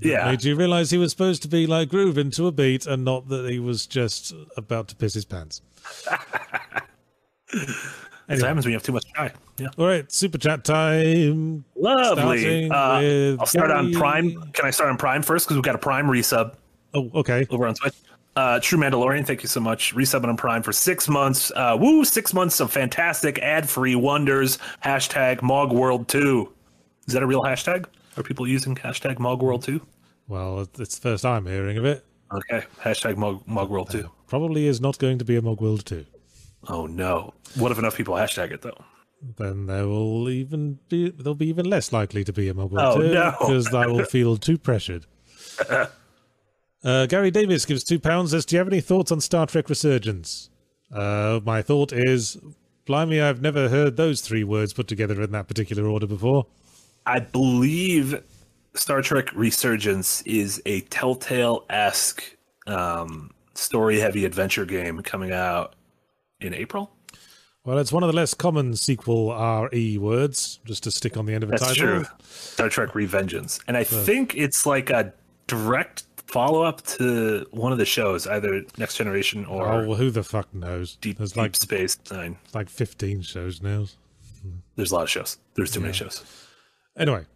Yeah, Made you realize he was supposed to be like grooving to a beat and not that he was just about to piss his pants. That's what happens when you have too much Chai. Yeah. All right, super chat time. Lovely. Uh, I'll start on Prime. Can I start on Prime first? Because we've got a Prime resub Oh, okay. over on Twitch. Uh, True Mandalorian, thank you so much. Resubbing on Prime for six months. Uh, woo, six months of fantastic ad-free wonders. Hashtag Mogworld2. Is that a real hashtag? Are people using hashtag Mogworld2? Well, it's the first I'm hearing of it. Okay, hashtag Mog, Mogworld2. Probably is not going to be a Mogworld 2. Oh no. What if enough people hashtag it though? Then they will even be there'll be even less likely to be a Mogworld Oh, 2 no. because I will feel too pressured. Uh, Gary Davis gives two pounds. Says, "Do you have any thoughts on Star Trek Resurgence?" Uh, my thought is, blimey, I've never heard those three words put together in that particular order before. I believe Star Trek Resurgence is a Telltale esque um, story heavy adventure game coming out in April. Well, it's one of the less common sequel RE words, just to stick on the end of a That's title. true. Star Trek Revengeance. And I think it's like a direct follow up to one of the shows, either Next Generation or Oh, well, who the fuck knows? Deep, There's Deep like Space Nine. like 15 shows now. There's a lot of shows. There's too many shows. Anyway,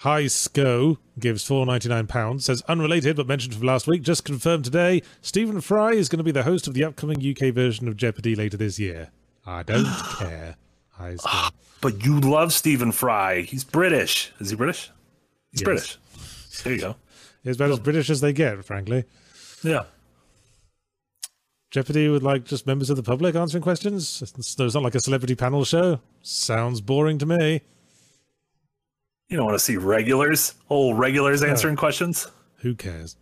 Hi Sco gives four ninety nine pounds. Says unrelated but mentioned from last week. Just confirmed today. Stephen Fry is going to be the host of the upcoming UK version of Jeopardy later this year. I don't care. Hi ah, Sco. But you love Stephen Fry. He's British. Is he British? He's Yes. British. There you go. It's about as British as they get, frankly. Yeah. Jeopardy with like just members of the public answering questions. It's, it's not like a celebrity panel show. Sounds boring to me. You don't want to see regulars, old regulars answering questions. Who cares?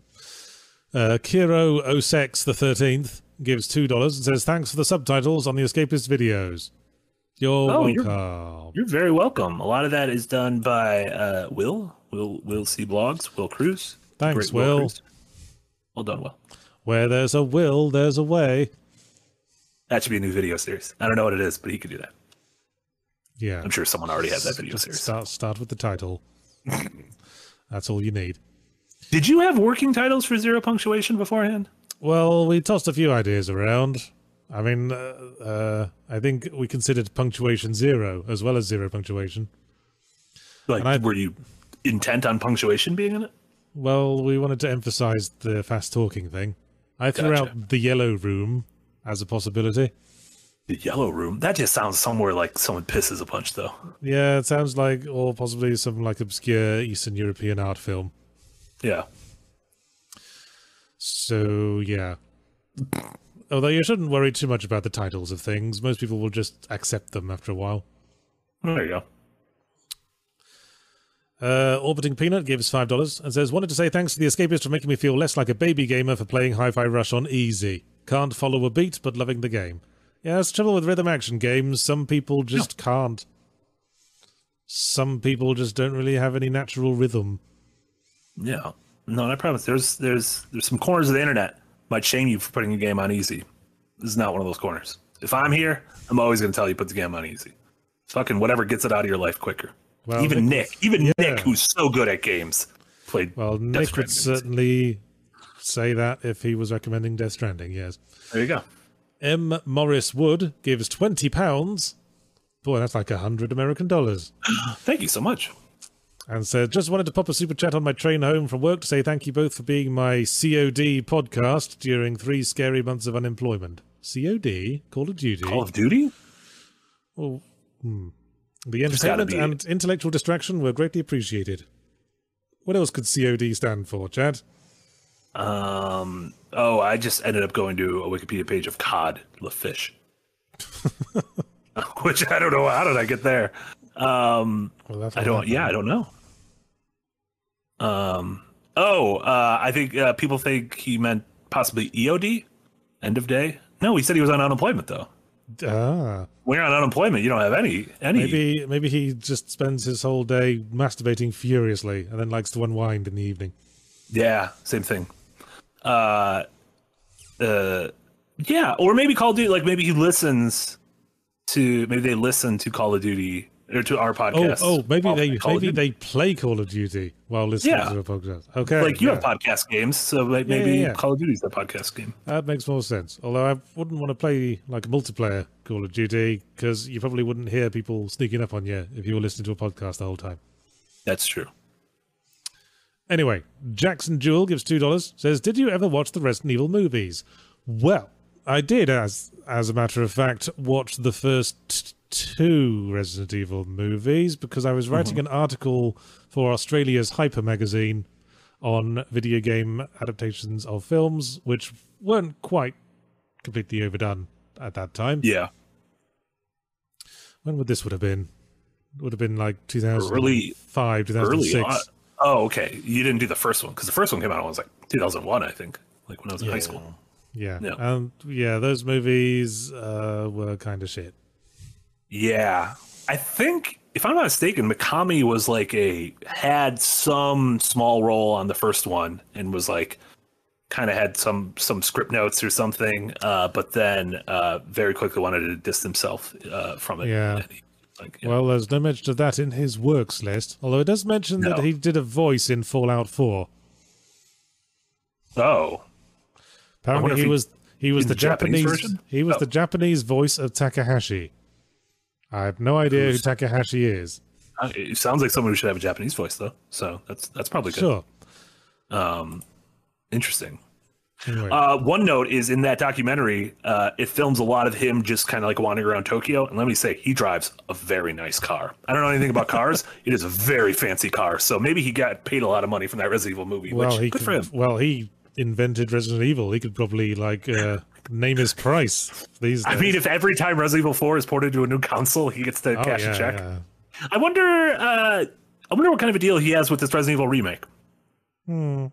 Uh, Kiro Osex the thirteenth gives two dollars and says thanks for the subtitles on the Escapist videos. You're Oh, you're- welcome. You're very welcome. A lot of that is done by uh, Will. Will Will C blogs. Will Cruz. Thanks, Will. Cruz. Well done, Will. Where there's a will, there's a way. That should be a new video series. I don't know what it is, but he could do that. Yeah. I'm sure someone already has that video Just series. start start with the title. That's all you need. Did you have working titles for zero punctuation beforehand? Well, we tossed a few ideas around. I mean, uh, uh, I think we considered punctuation zero as well as zero punctuation. Like, I- were you intent on punctuation being in it? Well, we wanted to emphasize the fast talking thing. I threw Gotcha. out the yellow room as a possibility. The yellow room. That just sounds somewhere like someone pisses a punch, though. Yeah, it sounds like, or possibly some like obscure Eastern European art film. Yeah. So, yeah. Although you shouldn't worry too much about the titles of things. Most people will just accept them after a while. There you go. Uh, Orbiting Peanut gives $5 and says, Wanted to say thanks to the Escapist for making me feel less like a baby gamer for playing Hi Fi Rush on easy. Can't follow a beat, but loving the game. Yeah, that's the trouble with rhythm action games. Some people just can't. Some people just don't really have any natural rhythm. Yeah. No, I promise. There's there's there's some corners of the internet might shame you for putting a game on easy. This is not one of those corners. If I'm here, I'm always going to tell you put the game on easy. Fucking whatever gets it out of your life quicker. Well, even Nick Nick, even yeah. Nick, who's so good at games, played. Well, Nick would certainly say that if he was recommending Death Stranding, yes. There you go. M. Morris Wood gives £20. Boy, that's like a hundred American dollars. Thank you so much. and said, Just wanted to pop a super chat on my train home from work to say thank you both for being my COD podcast during three scary months of unemployment. COD? Call of Duty? Call of Duty. the gotta entertainment be- and intellectual distraction were greatly appreciated. What else could COD stand for, Chad? Um. Oh, I just ended up going to a Wikipedia page of cod, the fish. Which I don't know. How did I get there? Um. Well, I don't. Yeah, I don't know. Um. Oh, uh, I think uh, people think he meant possibly EOD, end of day. No, he said he was on unemployment though. Ah, When you're on unemployment, you don't have any any. maybe maybe he just spends his whole day masturbating furiously and then likes to unwind in the evening. Yeah, same thing. Uh, uh, yeah, or maybe Call of Duty. Like maybe he listens to. Maybe they listen to Call of Duty or to our Oh, podcast. oh, maybe they Call maybe they play Call of Duty while listening Yeah. to a podcast. Okay, like you yeah. have podcast games, so like maybe yeah. Call of Duty's a podcast game. That makes more sense. Although I wouldn't want to play like a multiplayer Call of Duty because you probably wouldn't hear people sneaking up on you if you were listening to a podcast the whole time. That's true. Anyway, Jackson Jewel gives two dollars. Says, "Did you ever watch the Resident Evil movies?" Well, I did, as as a matter of fact, watch the first t- two Resident Evil movies because I was mm-hmm. writing an article for Australia's Hyper magazine on video game adaptations of films, which weren't quite completely overdone at that time. Yeah, When would this would have been? Would have been like 2005, early 2006. On. Oh, okay. You didn't do the first one because the first one came out when I was like 2001, I think, like when I was in high school. Yeah. Yeah. Um, yeah, those movies uh, were kind of shit. Yeah, I think if I'm not mistaken, Mikami was like a had some small role on the first one and was like kind of had some some script notes or something, uh, but then uh, very quickly wanted to distance himself uh, from it. Yeah. And he, like, yeah. Well, there's no mention of that in his works list, although it does mention No. that he did a voice in Fallout 4. oh, Apparently, he he- was he was the the Japanese Japanese, he was Oh. the Japanese voice of Takahashi. I have no idea who Takahashi is. Uh, It sounds like someone who should have a Japanese voice, though. So that's that's probably good. Sure. Um, interesting. Uh, one note is in that documentary, uh, it films a lot of him just kind of like wandering around Tokyo. And let me say, he drives a very nice car. I don't know anything about cars. it is a very fancy car. So maybe he got paid a lot of money from that Resident Evil movie. well, which, he good could, for him. well he invented Resident Evil. He could probably like uh, name his price these days. I mean, if every time Resident Evil 4 is ported to a new console, he gets to Oh, cash yeah, a check. yeah. I wonder. Uh, I wonder what kind of a deal he has with this Resident Evil remake. Hmm.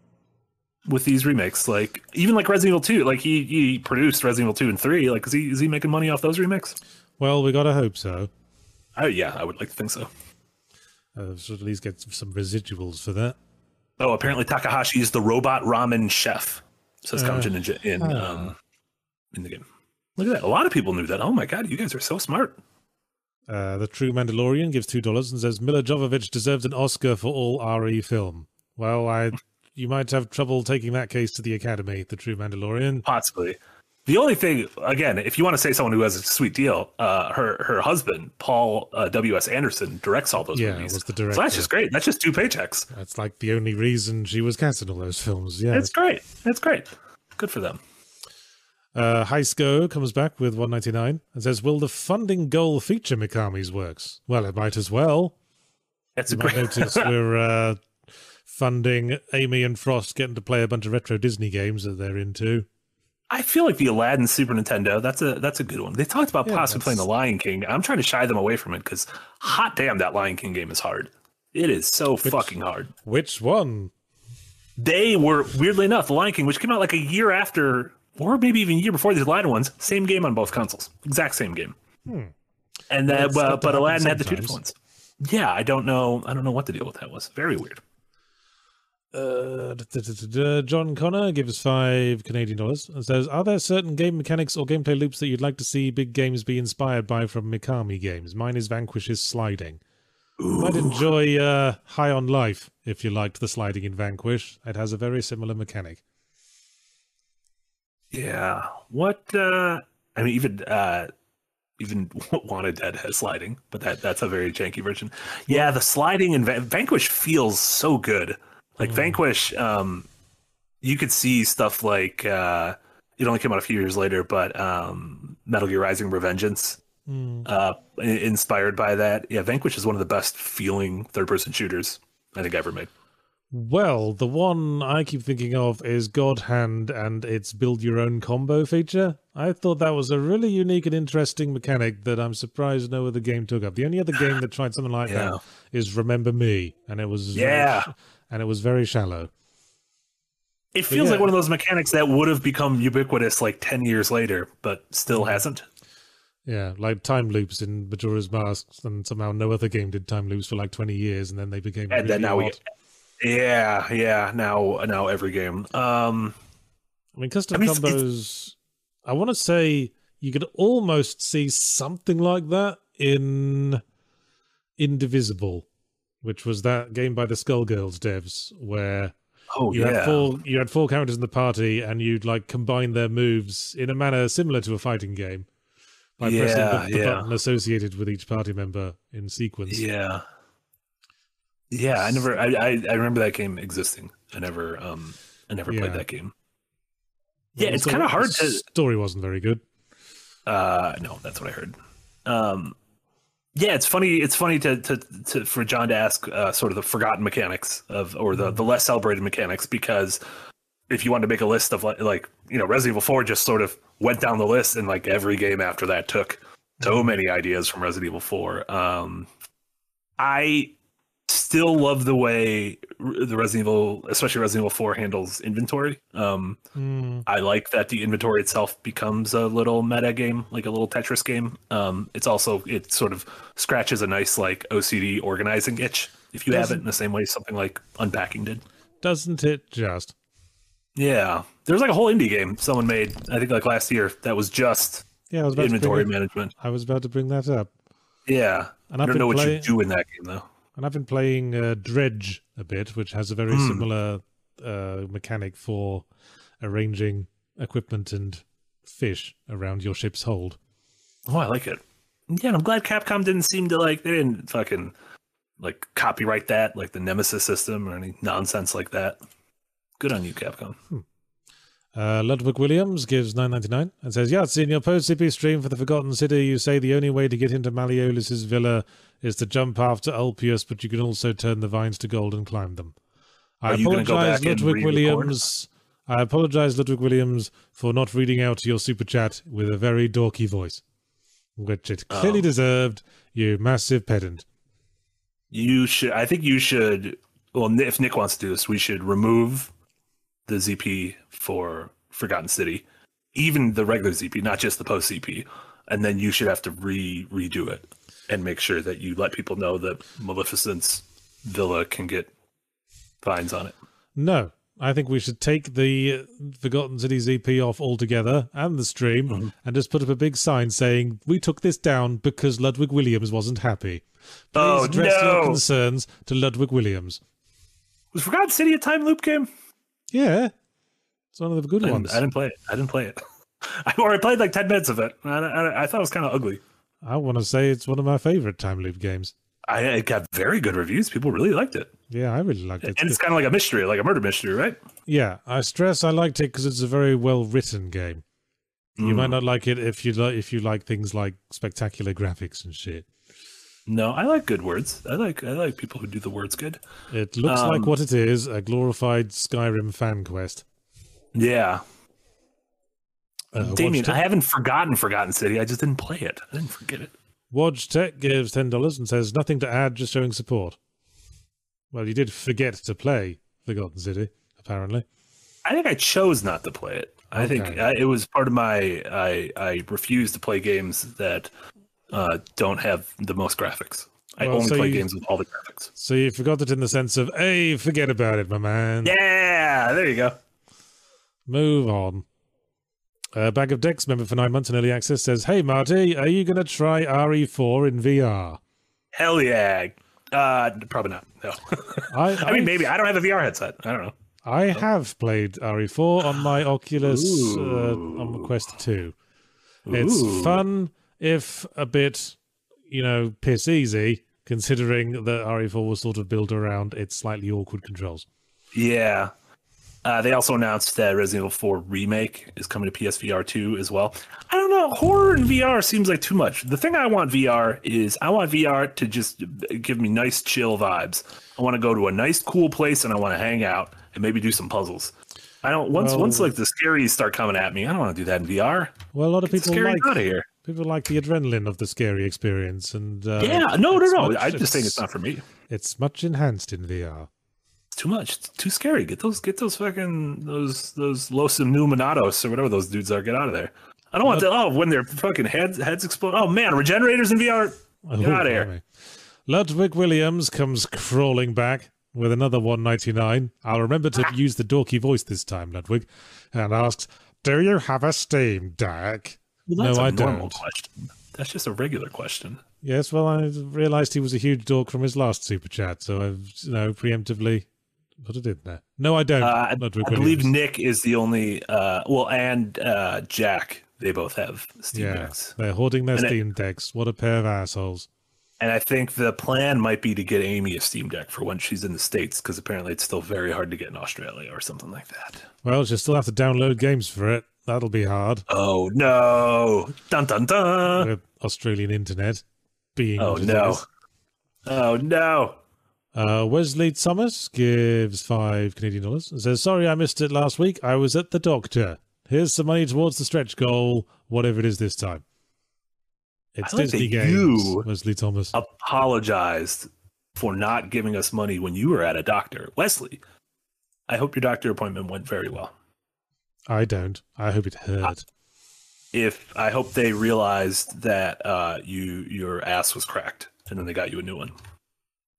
With these remakes, like even like Resident Evil Two, like he he produced Resident Evil Two and Three. Like, is he is he making money off those remakes? Well, we gotta hope so. Oh yeah, I would like to think so. Uh, should at least get some residuals for that. Oh, apparently Takahashi is the robot ramen chef. Says Uh, Ninja in huh. um in the game. Look at that! A lot of people knew that. Oh my god, you guys are so smart. Uh, the True Mandalorian gives two dollars and says Milla Jovovich deserves an Oscar for all RE film. Well, I you might have trouble taking that case to the Academy. The True Mandalorian. Possibly. The only thing, again, if you want to say someone who has a sweet deal, uh, her her husband Paul uh, W S Anderson directs all those Yeah, movies. was the So director. that's just great. That's just two paychecks. That's like the only reason she was cast in all those films. Yeah. It's great. It's great. Good for them. Uh, Highsco comes back with 199 and says, "Will the funding goal feature Mikami's works?" Well, it might as well. That's a You might great. notice we're uh, funding Amy and Frost getting to play a bunch of retro Disney games that they're into. I feel like the Aladdin Super Nintendo. That's a that's a good one. They talked about Yeah, possibly playing the Lion King. I'm trying to shy them away from it because hot damn, that Lion King game is hard. It is so fucking hard. Which one? They were weirdly enough the Lion King, which came out like a year after, or maybe even a year before these Aladdin ones. Same game on both consoles, exact same game. And then, it's uh, but Aladdin had the two different ones. Yeah, I don't know. I don't know what the deal with that was. Very weird. Uh. John Connor gives five Canadian dollars and says, "Are there certain game mechanics or gameplay loops that you'd like to see big games be inspired by from Mikami games? Mine is Vanquish's sliding. You might enjoy uh, High on Life if you liked the sliding in Vanquish. It has a very similar mechanic. Yeah. What? uh I mean, even uh even Wanted Dead has sliding, but that that's a very janky version. Yeah, the sliding in Van- Vanquish feels so good. Like Vanquish, um, you could see stuff like uh it only came out a few years later, but um Metal Gear Rising Revengeance. Uh, inspired by that, yeah. Vanquish is one of the best feeling third-person shooters I think ever made. Well, the one I keep thinking of is God Hand and its build your own combo feature. I thought that was a really unique and interesting mechanic that I'm surprised no other game took up. The only other game that tried something like Yeah. that is Remember Me, and it was Yeah. sh- and it was very shallow. It feels yeah. like one of those mechanics that would have become ubiquitous like ten years later, but still hasn't. Yeah, like time loops in Majora's Mask, and somehow no other game did time loops for like 20 years, and then they became And then really now we, yeah, yeah. Now, now every game. Um, I mean, custom I mean, it's- combos. I want to say you could almost see something like that in Indivisible, which was that game by the Skullgirls devs, where oh you yeah, had four you had four characters in the party, and you'd like combine their moves in a manner similar to a fighting game by Yeah, pressing the, the yeah. button associated with each party member in sequence. yeah, yeah. I never. I, I I remember that game existing. I never. Um, I never played that game. Yeah, it's kind of hard the to. Story wasn't very good. Uh, no, that's what I heard. Um, yeah, it's funny. It's funny to to, to for John to ask uh, sort of the forgotten mechanics of or the the less celebrated mechanics because if you wanted to make a list of like like you know Resident Evil Four just sort of went down the list and like every game after that took so many ideas from Resident Evil Four. Um, I still love the way the Resident Evil, especially Resident Evil Four, handles inventory. Um, Hmm. I like that the inventory itself becomes a little meta game, like a little Tetris game. Um, it's also it sort of scratches a nice like OCD organizing itch if you have it in the same way something like Unpacking did. Doesn't it just? Yeah, there's like a whole indie game someone made, I think like last year, that was just Yeah, I was about inventory to bring it, management. I was about to bring that up. Yeah, And I don't know what play- you do in that game though. And I've been playing uh, Dredge a bit, which has a very Hmm. similar uh, mechanic for arranging equipment and fish around your ship's hold. Oh, I like it. Yeah, and I'm glad Capcom didn't seem to like they didn't fucking like copyright that, like the Nemesis system or any nonsense like that. Good on you, Capcom. Uh, Ludwig Williams gives nine ninety nine and says, "Yes, in your post CP stream for the Forgotten City, you say the only way to get into Malleolis's villa is to jump after Ulpius, but you can also turn the vines to gold and climb them." I Are you gonna go apologize, Ludwig? Williams. I apologize, Ludwig Williams, for not reading out your super chat with a very dorky voice, which it clearly Oh. deserved. You massive pedant. You should. I think you should. Well, if Nick wants to do this, we should remove the ZP for Forgotten City, even the regular ZP, not just the post ZP, and then you should have to re redo it and make sure that you let people know that Maleficent's villa can get fines on it. No, I think we should take the Forgotten City ZP off altogether and the stream Mm-hmm. and just put up a big sign saying, We took this down because Ludwig Williams wasn't happy. Please Oh, address your concerns to Ludwig Williams. Was Forgotten City a time loop game? Yeah, it's one of the good I ones. I didn't play it. I didn't play it. I, or I played like ten minutes of it. I, I, I thought it was kind of ugly. I want to say it's one of my favorite time loop games. I it got very good reviews. People really liked it, Yeah, I really liked it. and it's kind of like a mystery, like a murder mystery, right? yeah, I stress I liked it because it's a very well written game. You Mm. might not like it if you like if you like things like spectacular graphics and shit. No, I like good words. I like I like people who do the words good. It looks like Um, what it is a glorified Skyrim fan quest. Yeah, Uh, Damien, I haven't forgotten Forgotten City. I just didn't play it. I didn't forget it. Wojtek gives ten dollars and says nothing to add, just showing support. Well, you did forget to play Forgotten City, apparently. I think I chose not to play it. I think I, it was part of my. I I refuse to play games that uh, don't have the most graphics. I Well, only so play you- games with all the graphics. So you forgot it in the sense of, hey, forget about it, my man. Yeah, there you go. Move on. Uh, Bag of Dicks, member for nine months in early access, says, Hey, Marty, are you going to try RE4 in VR? Hell yeah. Uh, probably not. No. I, I mean, maybe I don't have a VR headset. I don't know. I have played RE4 on my Oculus uh, on the Quest 2. It's Ooh. fun, if a bit, you know, piss easy, considering that RE4 was sort of built around its slightly awkward controls. Yeah. Uh, they also announced that Resident Evil 4 remake is coming to PSVR 2 as well. I don't know. Horror in VR seems like too much. The thing I want VR is I want VR to just give me nice, chill vibes. I want to go to a nice, cool place and I want to hang out and maybe do some puzzles. I don't once Well- once like the scaries start coming at me. I don't want to do that in VR. Well, a lot of Get people like out of here. People like the adrenaline of the scary experience, and uh, Yeah, no, no, no. much- I'm just saying it's not for me. It's much enhanced in VR. It's too much. It's too scary. Get those, get those fucking those those Los Illuminados or whatever those dudes are. Get out of there. I don't want to. Oh, when their fucking heads heads explode. Oh man, regenerators in VR. Get Oh, out of here. Ludwig Williams comes crawling back with another 199. I'll remember to use the dorky voice this time, Ludwig, and asks, "Do you have a Steam Deck?" Well, that's no, a I normal don't. question. That's just a regular question. Yes, well, I realised he was a huge dork from his last super chat, so I've you know preemptively put it in there. No, I don't. Uh, I, I believe Nick is the only. Uh, well, and uh, Jack. They both have Steam Yeah, decks. they're hoarding their And it- Steam decks. What a pair of assholes. And I think the plan might be to get Amy a Steam Deck for when she's in the States, because apparently it's still very hard to get in Australia or something like that. Well, she'll still have to download games for it. That'll be hard Oh no! Dun dun dun! Australian internet being. Oh no! Oh no! Uh, Wesley Thomas gives five Canadian dollars and says, Sorry I missed it last week. I was at the doctor. Here's some money towards the stretch goal, whatever it is this time. It's I like Disney Games, you- Wesley Thomas. Apologized for not giving us money when you were at a doctor, Wesley. I hope your doctor appointment went very well. I don't. I hope it hurt. If I hope they realized that uh, you your ass was cracked, and then they got you a new one.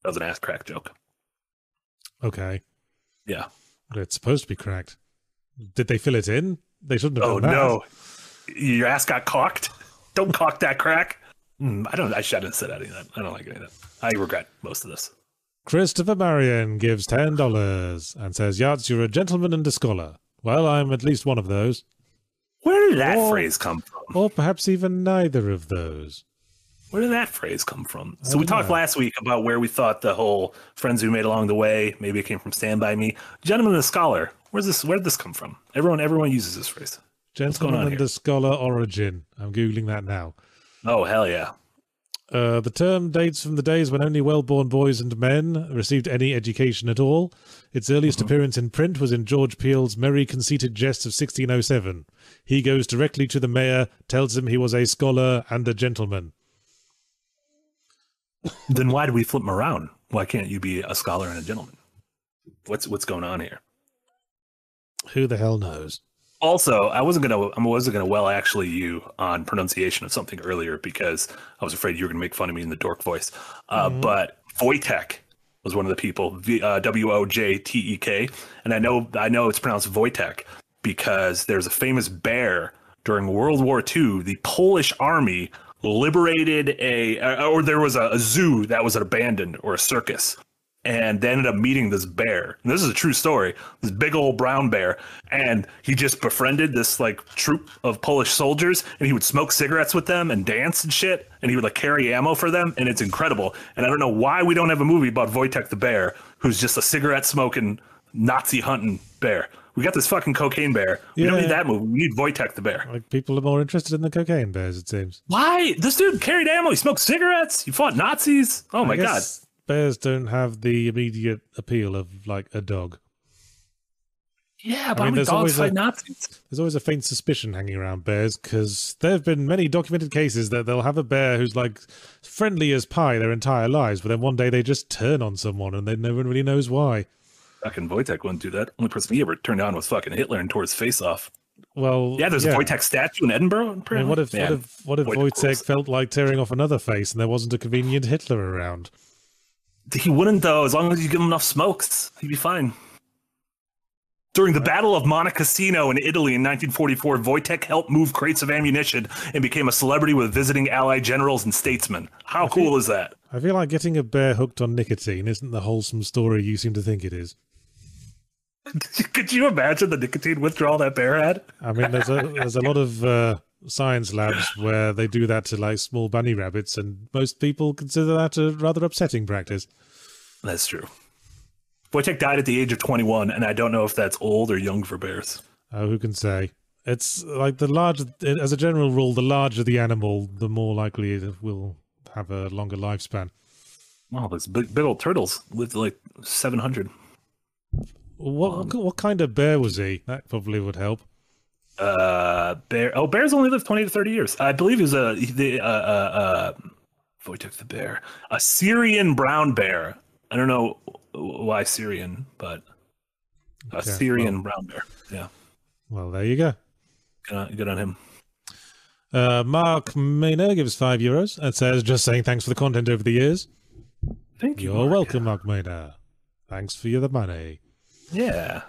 That was an ass crack joke. Okay. Yeah. It's supposed to be cracked. Did they fill it in? They shouldn't have Oh done that. no, your ass got cocked. Don't cock that crack. Hmm, I don't. I shouldn't have said any of that. I don't like any of that. I regret most of this. Christopher Marion gives ten dollars and says, Yahtz, you're a gentleman and a scholar. Well, I'm at least one of those. Where did that Oh. phrase come from? Or perhaps even neither of those. Where did that phrase come from? So we talked last week about where we thought the whole friends we made along the way. Maybe it came from Stand by Me. Gentleman and the Scholar. Where's this? Where did this come from? Everyone, everyone uses this phrase. Gentleman here? the Scholar Origin. I'm googling that now. Oh hell yeah! Uh, the term dates from the days when only well-born boys and men received any education at all. Its earliest appearance in print was in George Peele's Merry Conceited Jest of 1607. He goes directly to the mayor, tells him he was a scholar and a gentleman. then why do we flip them around? Why can't you be a scholar and a gentleman? What's what's going on here? Who the hell knows? Also, I wasn't gonna I wasn't gonna well actually you on pronunciation of something earlier because I was afraid you were gonna make fun of me in the dork voice. Uh, But Wojtek was one of the people, v, uh, W O J T E K, and I know I know it's pronounced Wojtek because there's a famous bear during World War II. The Polish army liberated a, or there was a, a zoo that was abandoned or a circus and they ended up meeting this bear. And this is a true story. This big old brown bear, and he just befriended this like troop of Polish soldiers, and he would smoke cigarettes with them and dance and shit, and he would like carry ammo for them, and it's incredible. And I don't know why we don't have a movie about Wojtek the bear, who's just a cigarette smoking Nazi hunting bear. We got this fucking cocaine bear. We don't need that movie. We need Wojtek the bear. Like people are more interested in the cocaine bears, it seems. Why? This dude carried ammo. He smoked cigarettes. He fought Nazis. Oh my god. Guess Bears don't have the immediate appeal of like a dog. Yeah, but I mean, how many there's dogs always fight a- Nazis? There's always a faint suspicion hanging around bears because there have been many documented cases that they'll have a bear who's like friendly as pie their entire lives, but then one day they just turn on someone and then no one really knows why. Fucking Wojtek wouldn't do that. Only person he ever turned on was fucking Hitler and tore his face off. Well, Yeah, there's a Wojtek statue in Edinburgh. I mean, what if Man, what if what if Wojtek Wojtek felt like tearing off another face and there wasn't a convenient Hitler around? He wouldn't though. As long as you give him enough smokes, he'd be fine. During the Battle of Monte Cassino in Italy in 1944, Wojtek helped move crates of ammunition and became a celebrity with visiting Allied generals and statesmen. How cool is that? I feel like getting a bear hooked on nicotine isn't the wholesome story you seem to think it is. Could you imagine the nicotine withdrawal that bear had? I mean, there's a there's a lot of uh, science labs where they do that to like small bunny rabbits, and most people consider that a rather upsetting practice. That's true. Wojtek died at the age of 21, and I don't know if that's old or young for bears. Oh, who can say? It's like the larger, as a general rule, the larger the animal, the more likely it will have a longer lifespan. Oh, those big, big old turtles lived like 700. What what, what kind of bear was he? That probably would help. Uh, bear. Oh, bears only live 20 to 30 years. I believe he was a the uh, uh, uh, Wojtek the bear, a Syrian brown bear. I don't know why Syrian, but a Okay, Syrian brown bear. Yeah, Well, there you go. good on, good on him. Uh, Mark Maynard gives five euros and says, "Just saying, thanks for the content over the years. Thank you. You're Mark. welcome, Mark Maynard. Thanks for the money." Yeah.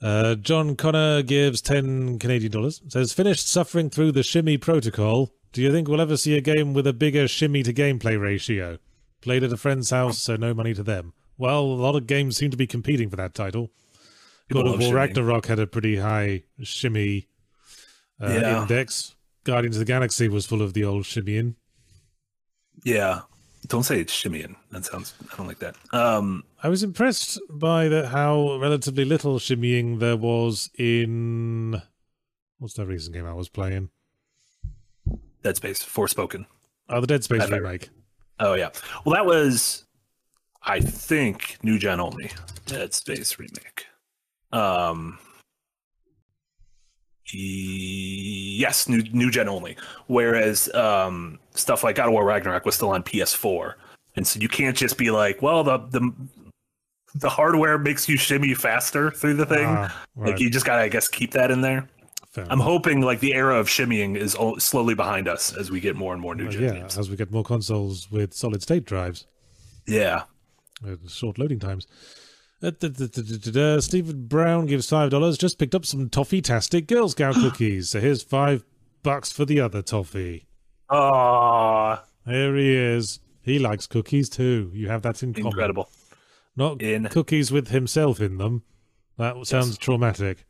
Uh, John Connor gives 10 Canadian dollars. Says, finished suffering through the shimmy protocol. Do you think we'll ever see a game with a bigger shimmy to gameplay ratio? Played at a friend's house, so no money to them. Well, a lot of games seem to be competing for that title. God of War. Ragnarok had a pretty high shimmy uh, Yeah. index. Guardians of the Galaxy was full of the old shimmying. Yeah. Don't say it's shimmying. That sounds. I don't like that. Um. I was impressed by the, how relatively little shimmying there was in. What's that recent game I was playing? Dead Space. Forspoken. Oh, the Dead Space I've heard. remake. Oh yeah. Well, that was, I think, new gen only. Dead Space remake. Um. e- Yes, new new gen only. Whereas um, stuff like God of War Ragnarok was still on PS4, and so you can't just be like, well, the the the hardware makes you shimmy faster through the thing. Ah, right. Like you just gotta, I guess, keep that in there. Fair I'm enough. hoping like the era of shimmying is slowly behind us as we get more and more new Well, gen yeah, games. as we get more consoles with solid state drives, Yeah. short loading times. Uh. Stephen Brown gives five dollars. Just picked up some toffee-tastic Girl Scout cookies. So here's five bucks for the other toffee. Oh, Here he is. He likes cookies too. You have that in common. incredible. Not In- cookies with himself in them. That sounds traumatic.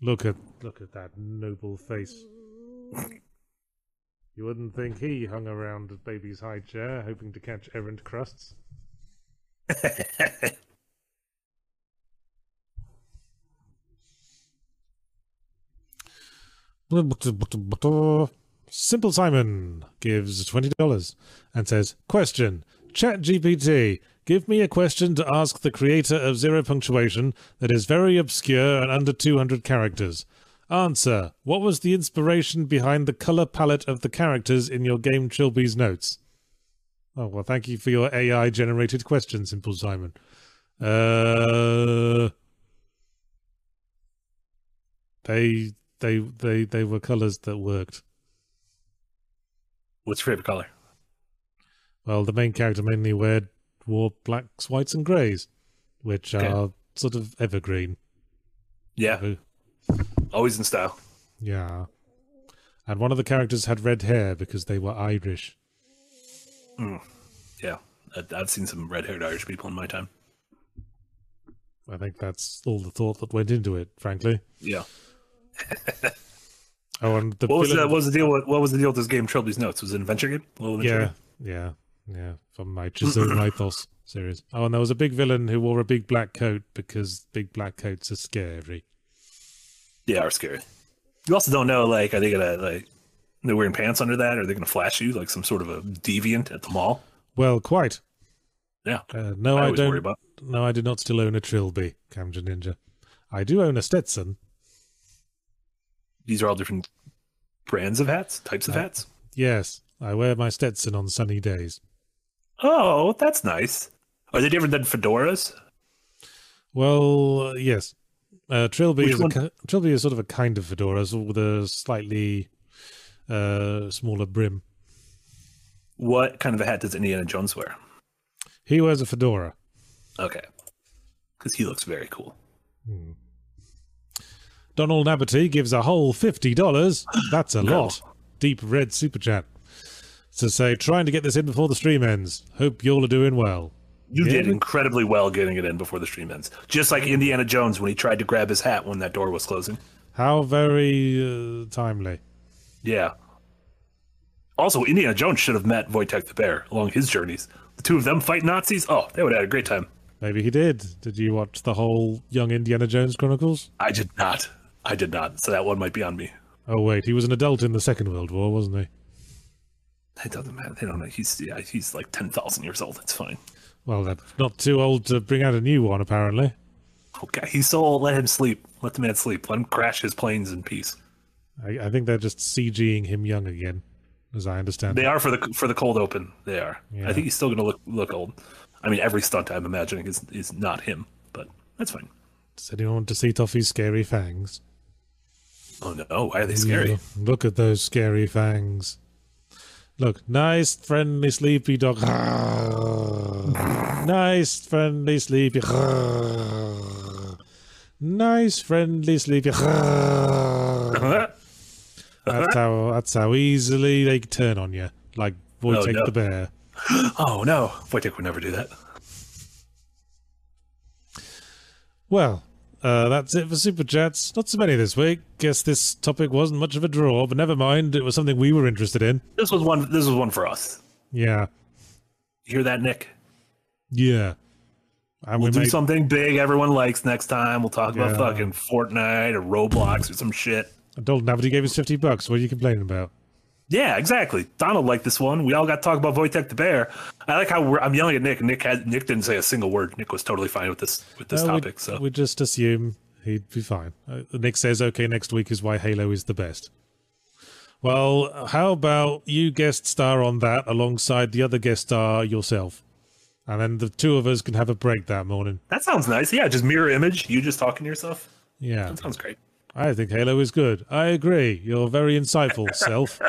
Look at look at that noble face. You wouldn't think he hung around a baby's high chair, hoping to catch errant crusts. Simple Simon gives $20 and says, Question ChatGPT, give me a question to ask the creator of Zero Punctuation that is very obscure and under 200 characters. Answer What was the inspiration behind the color palette of the characters in your game Trilby's Notes? Oh, well, thank you for your AI generated question, Simple Simon. Uh. They they they they were colors that worked. What's your favorite color? Well, the main character mainly wear wore blacks, whites, and greys, which Okay. are sort of evergreen. Yeah, Uh, always in style. Yeah, and one of the characters had red hair because they were Irish. Yeah, I've seen some red-haired Irish people in my time. I think that's all the thought that went into it, frankly. Yeah. Oh, and the What was, the, villain- what was the deal? With, what was the deal with this game? Trilby's Notes was it an adventure game? Adventure Yeah, yeah, yeah. From my Chzo Mythos series. Oh, and there was a big villain who wore a big black coat because big black coats are scary. game? Yeah, are scary. You also don't know, like, are they gonna like they're wearing pants under that? Are they gonna flash you like some sort of a deviant at the mall? Well, quite. Yeah, Uh, no, I I, don't. about. No, I do not still own a Trilby, Camja Ninja. I do own a Stetson. These are all different brands of hats, types of Uh, hats. Yes, I wear my Stetson on sunny days. Oh, that's nice. Are they different than fedoras? Well, uh, yes. Uh, Trilby Which is one? a, Trilby is sort of a kind of fedora, so with a slightly uh, smaller brim. What kind of a hat does Indiana Jones wear? He wears a fedora. Okay, because he looks very cool. Donald Naberty gives a whole fifty dollars. That's a lot. Deep red super chat. To say, trying to get this in before the stream ends. Hope y'all are doing well. You Yeah, did incredibly well getting it in before the stream ends. Just like Indiana Jones when he tried to grab his hat when that door was closing. How very uh, timely. Yeah. Also, Indiana Jones should have met Wojtek the Bear along his journeys. The two of them fight Nazis. Oh, they would have had a great time. Maybe he did. Did you watch the whole Young Indiana Jones Chronicles? I did not. I did not. So that one might be on me. Oh wait, he was an adult in the Second World War, wasn't he? It doesn't matter. They don't know. He's yeah, he's like ten thousand years old. It's fine. Well, that's not too old to bring out a new one, apparently. Okay, he's so old. Let him sleep. Let the man sleep. Let him crash his planes in peace. I, I think they're just CGing him young again, as I understand. They it. are for the for the cold open. They are. Yeah. I think he's still going to look look old. I mean, every stunt I'm imagining is is not him, but that's fine. Does anyone want to see Toffee's scary fangs? Oh no, why are they mm, scary? Look, look at those scary fangs. Look, nice, friendly, sleepy dog. nice, friendly, sleepy. nice, friendly, sleepy. that's how. That's how easily they turn on you, like Wojtek oh, no. the bear. oh no, Wojtek would never do that. Well, uh, that's it for super chats. Not so many this week. Guess this topic wasn't much of a draw, but never mind. It was something we were interested in. This was one. This was one for us. Yeah, You hear that, Nick? yeah. And We'll we do made, something big everyone likes next time. We'll talk about fucking Fortnite or Roblox or some shit. Donald Navity gave us fifty bucks. What are you complaining about? Yeah, exactly. Donald liked this one. We all got to talk about Wojtek the Bear. I like how we're, I'm yelling at Nick. Nick had Nick didn't say a single word. Nick was totally fine with this with this Uh, we- topic. so we just assume he'd be fine. Uh, Nick says, "Okay, next week is why Halo is the best." Well, how about you guest star on that alongside the other guest star yourself, and then the two of us can have a break that morning. that sounds nice. Yeah, just mirror image. You just talking to yourself. Yeah, That sounds great. I think Halo is good. I agree. You're very insightful, self.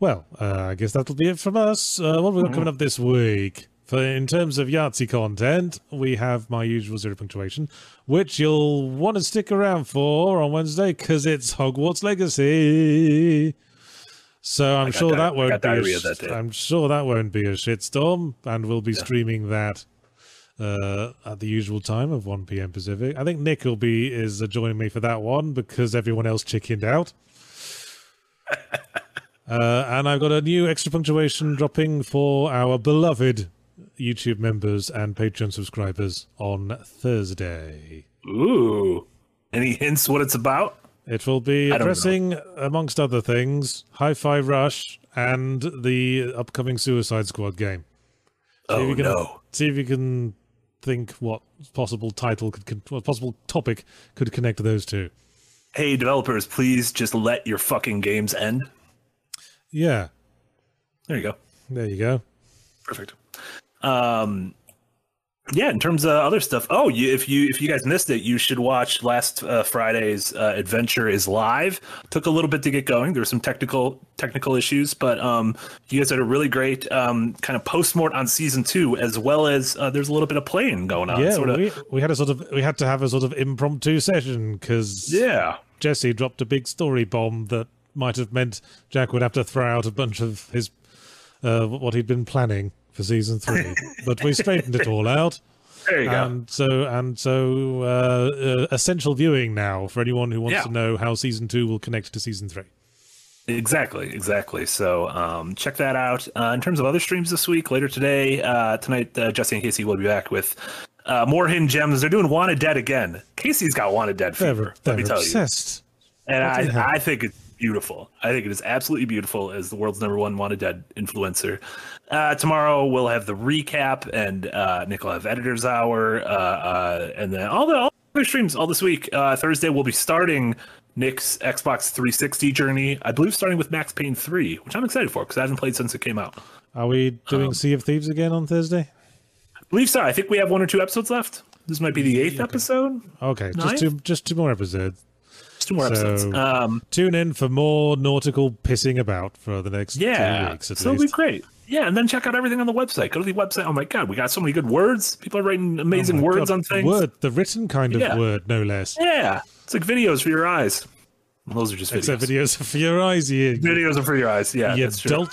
Well, uh, I guess that'll be it from us. Uh, what have we got coming up this week? For in terms of Yahtzee content, we have my usual zero punctuation, which you'll want to stick around for on Wednesday because it's Hogwarts Legacy. So I'm sure that won't be. A that. I'm sure that won't be a shitstorm, and we'll be streaming that uh, at the usual time of 1 p.m. Pacific. I think Nick will be is uh, joining me for that one because everyone else chickened out. uh, and I've got a new extra punctuation dropping for our beloved YouTube members and Patreon subscribers on Thursday. Ooh. Any hints what it's about? It will be addressing, amongst other things, Hi Fi Rush and the upcoming Suicide Squad game. See oh, can, no. See if you can think what possible title could, what possible topic could connect those two. Hey, developers, please just let your fucking games end. Yeah. There you go. There you go. Perfect. Um, yeah, in terms of other stuff. Oh, you, if you if you guys missed it, you should watch last uh, Friday's uh, Adventure is Nigh. Took a little bit to get going. There were some technical technical issues, but um, you guys had a really great um, kind of postmort on season two, as well as uh, there's a little bit of playing going on. Yeah, sort of. we we had a sort of we had to have a sort of impromptu session because yeah, Jesse dropped a big story bomb that might have meant Jack would have to throw out a bunch of his uh, what he'd been planning for season three, but we straightened it all out. There you and go. so and so uh, uh, essential viewing now for anyone who wants yeah. to know how season two will connect to season three. Exactly, exactly. So um, check that out. Uh, in terms of other streams this week, later today, uh, tonight, uh, Jesse and Casey will be back with uh, more hidden gems. They're doing Wanted Dead again. Casey's got Wanted Dead fever. They're, they're let me tell obsessed. you. And I, I think it's beautiful. I think it is absolutely beautiful as the world's number one Wanted Dead influencer. Uh, tomorrow we'll have the recap, and uh, Nick will have Editor's Hour, uh, uh, and then all the all other streams all this week. Uh, Thursday we'll be starting Nick's Xbox 360 journey. I believe starting with Max Payne 3, which I'm excited for because I haven't played since it came out. Are we doing Um, Sea of Thieves again on Thursday? I believe so. I think we have one or two episodes left. This might be the eighth Okay. episode. Okay, Ninth? just two, just two more episodes. Two more episodes. So- Um, Tune in for more nautical pissing about for the next yeah, two weeks at so it'll be great. Yeah, and then check out everything on the website. Go to the website. Oh my god, we got so many good words. People are writing amazing Oh words God, on things. Word, the written kind of Yeah. word, no less. Yeah, it's like videos for your eyes. Well, those are just videos. Except videos for your eyes, you, Videos are for your eyes. Yeah, you that's true.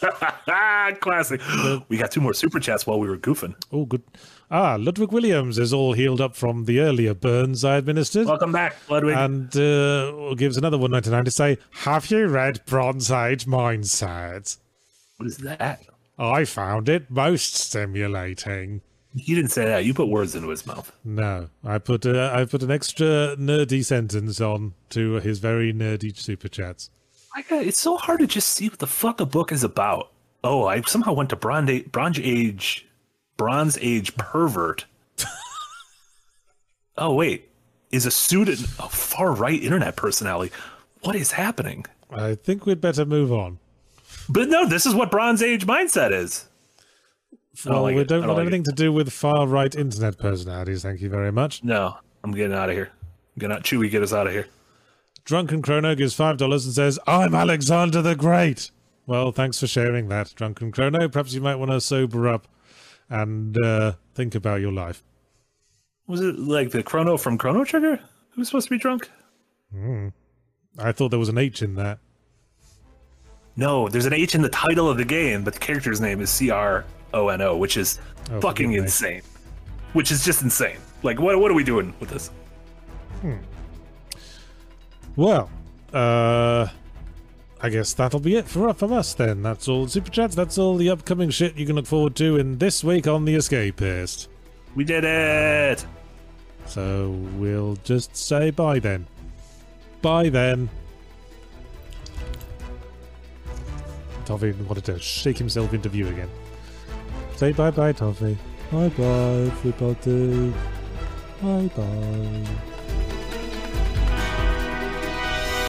Classic. we got two more super chats while we were goofing. Oh, good. Ah, Ludwig Williams is all healed up from the earlier burns I administered. Welcome back, Ludwig. and uh, gives another 199 to say, Have you read Bronze Age Mindset? what is that? I found it most stimulating. He didn't say that. You put words into his mouth. No, I put uh, I put an extra nerdy sentence on to his very nerdy super chats. It's so hard to just see what the fuck a book is about. Oh, I somehow went to Bronze Age, Bronze Age, Bronze Age pervert. oh wait, is a student a far right internet personality? What is happening? I think we'd better move on. But no, this is what Bronze Age mindset is. Well, like we it. don't want like anything to do with far right internet personalities. Thank you very much. No, I'm getting out of here. Get out, Chewy, get us out of here. Drunken Chrono gives five dollars and says, "I'm Alexander the Great." Well, thanks for sharing that, Drunken Chrono. Perhaps you might want to sober up and uh, think about your life. Was it like the Chrono from Chrono Trigger? Who's supposed to be drunk? I thought there was an H in that. No, there's an H in the title of the game, but the character's name is C R O N O, which is Oh, fucking insane. Which is just insane. Like, what what are we doing with this? Well, uh, I guess that'll be it for from us then. That's all super chats. That's all the upcoming shit you can look forward to in this week on the Escapist. We did it. So we'll just say bye then. Bye then. Toffee wanted to shake himself into view again. Say bye bye, Toffee. Bye bye, everybody. Bye bye.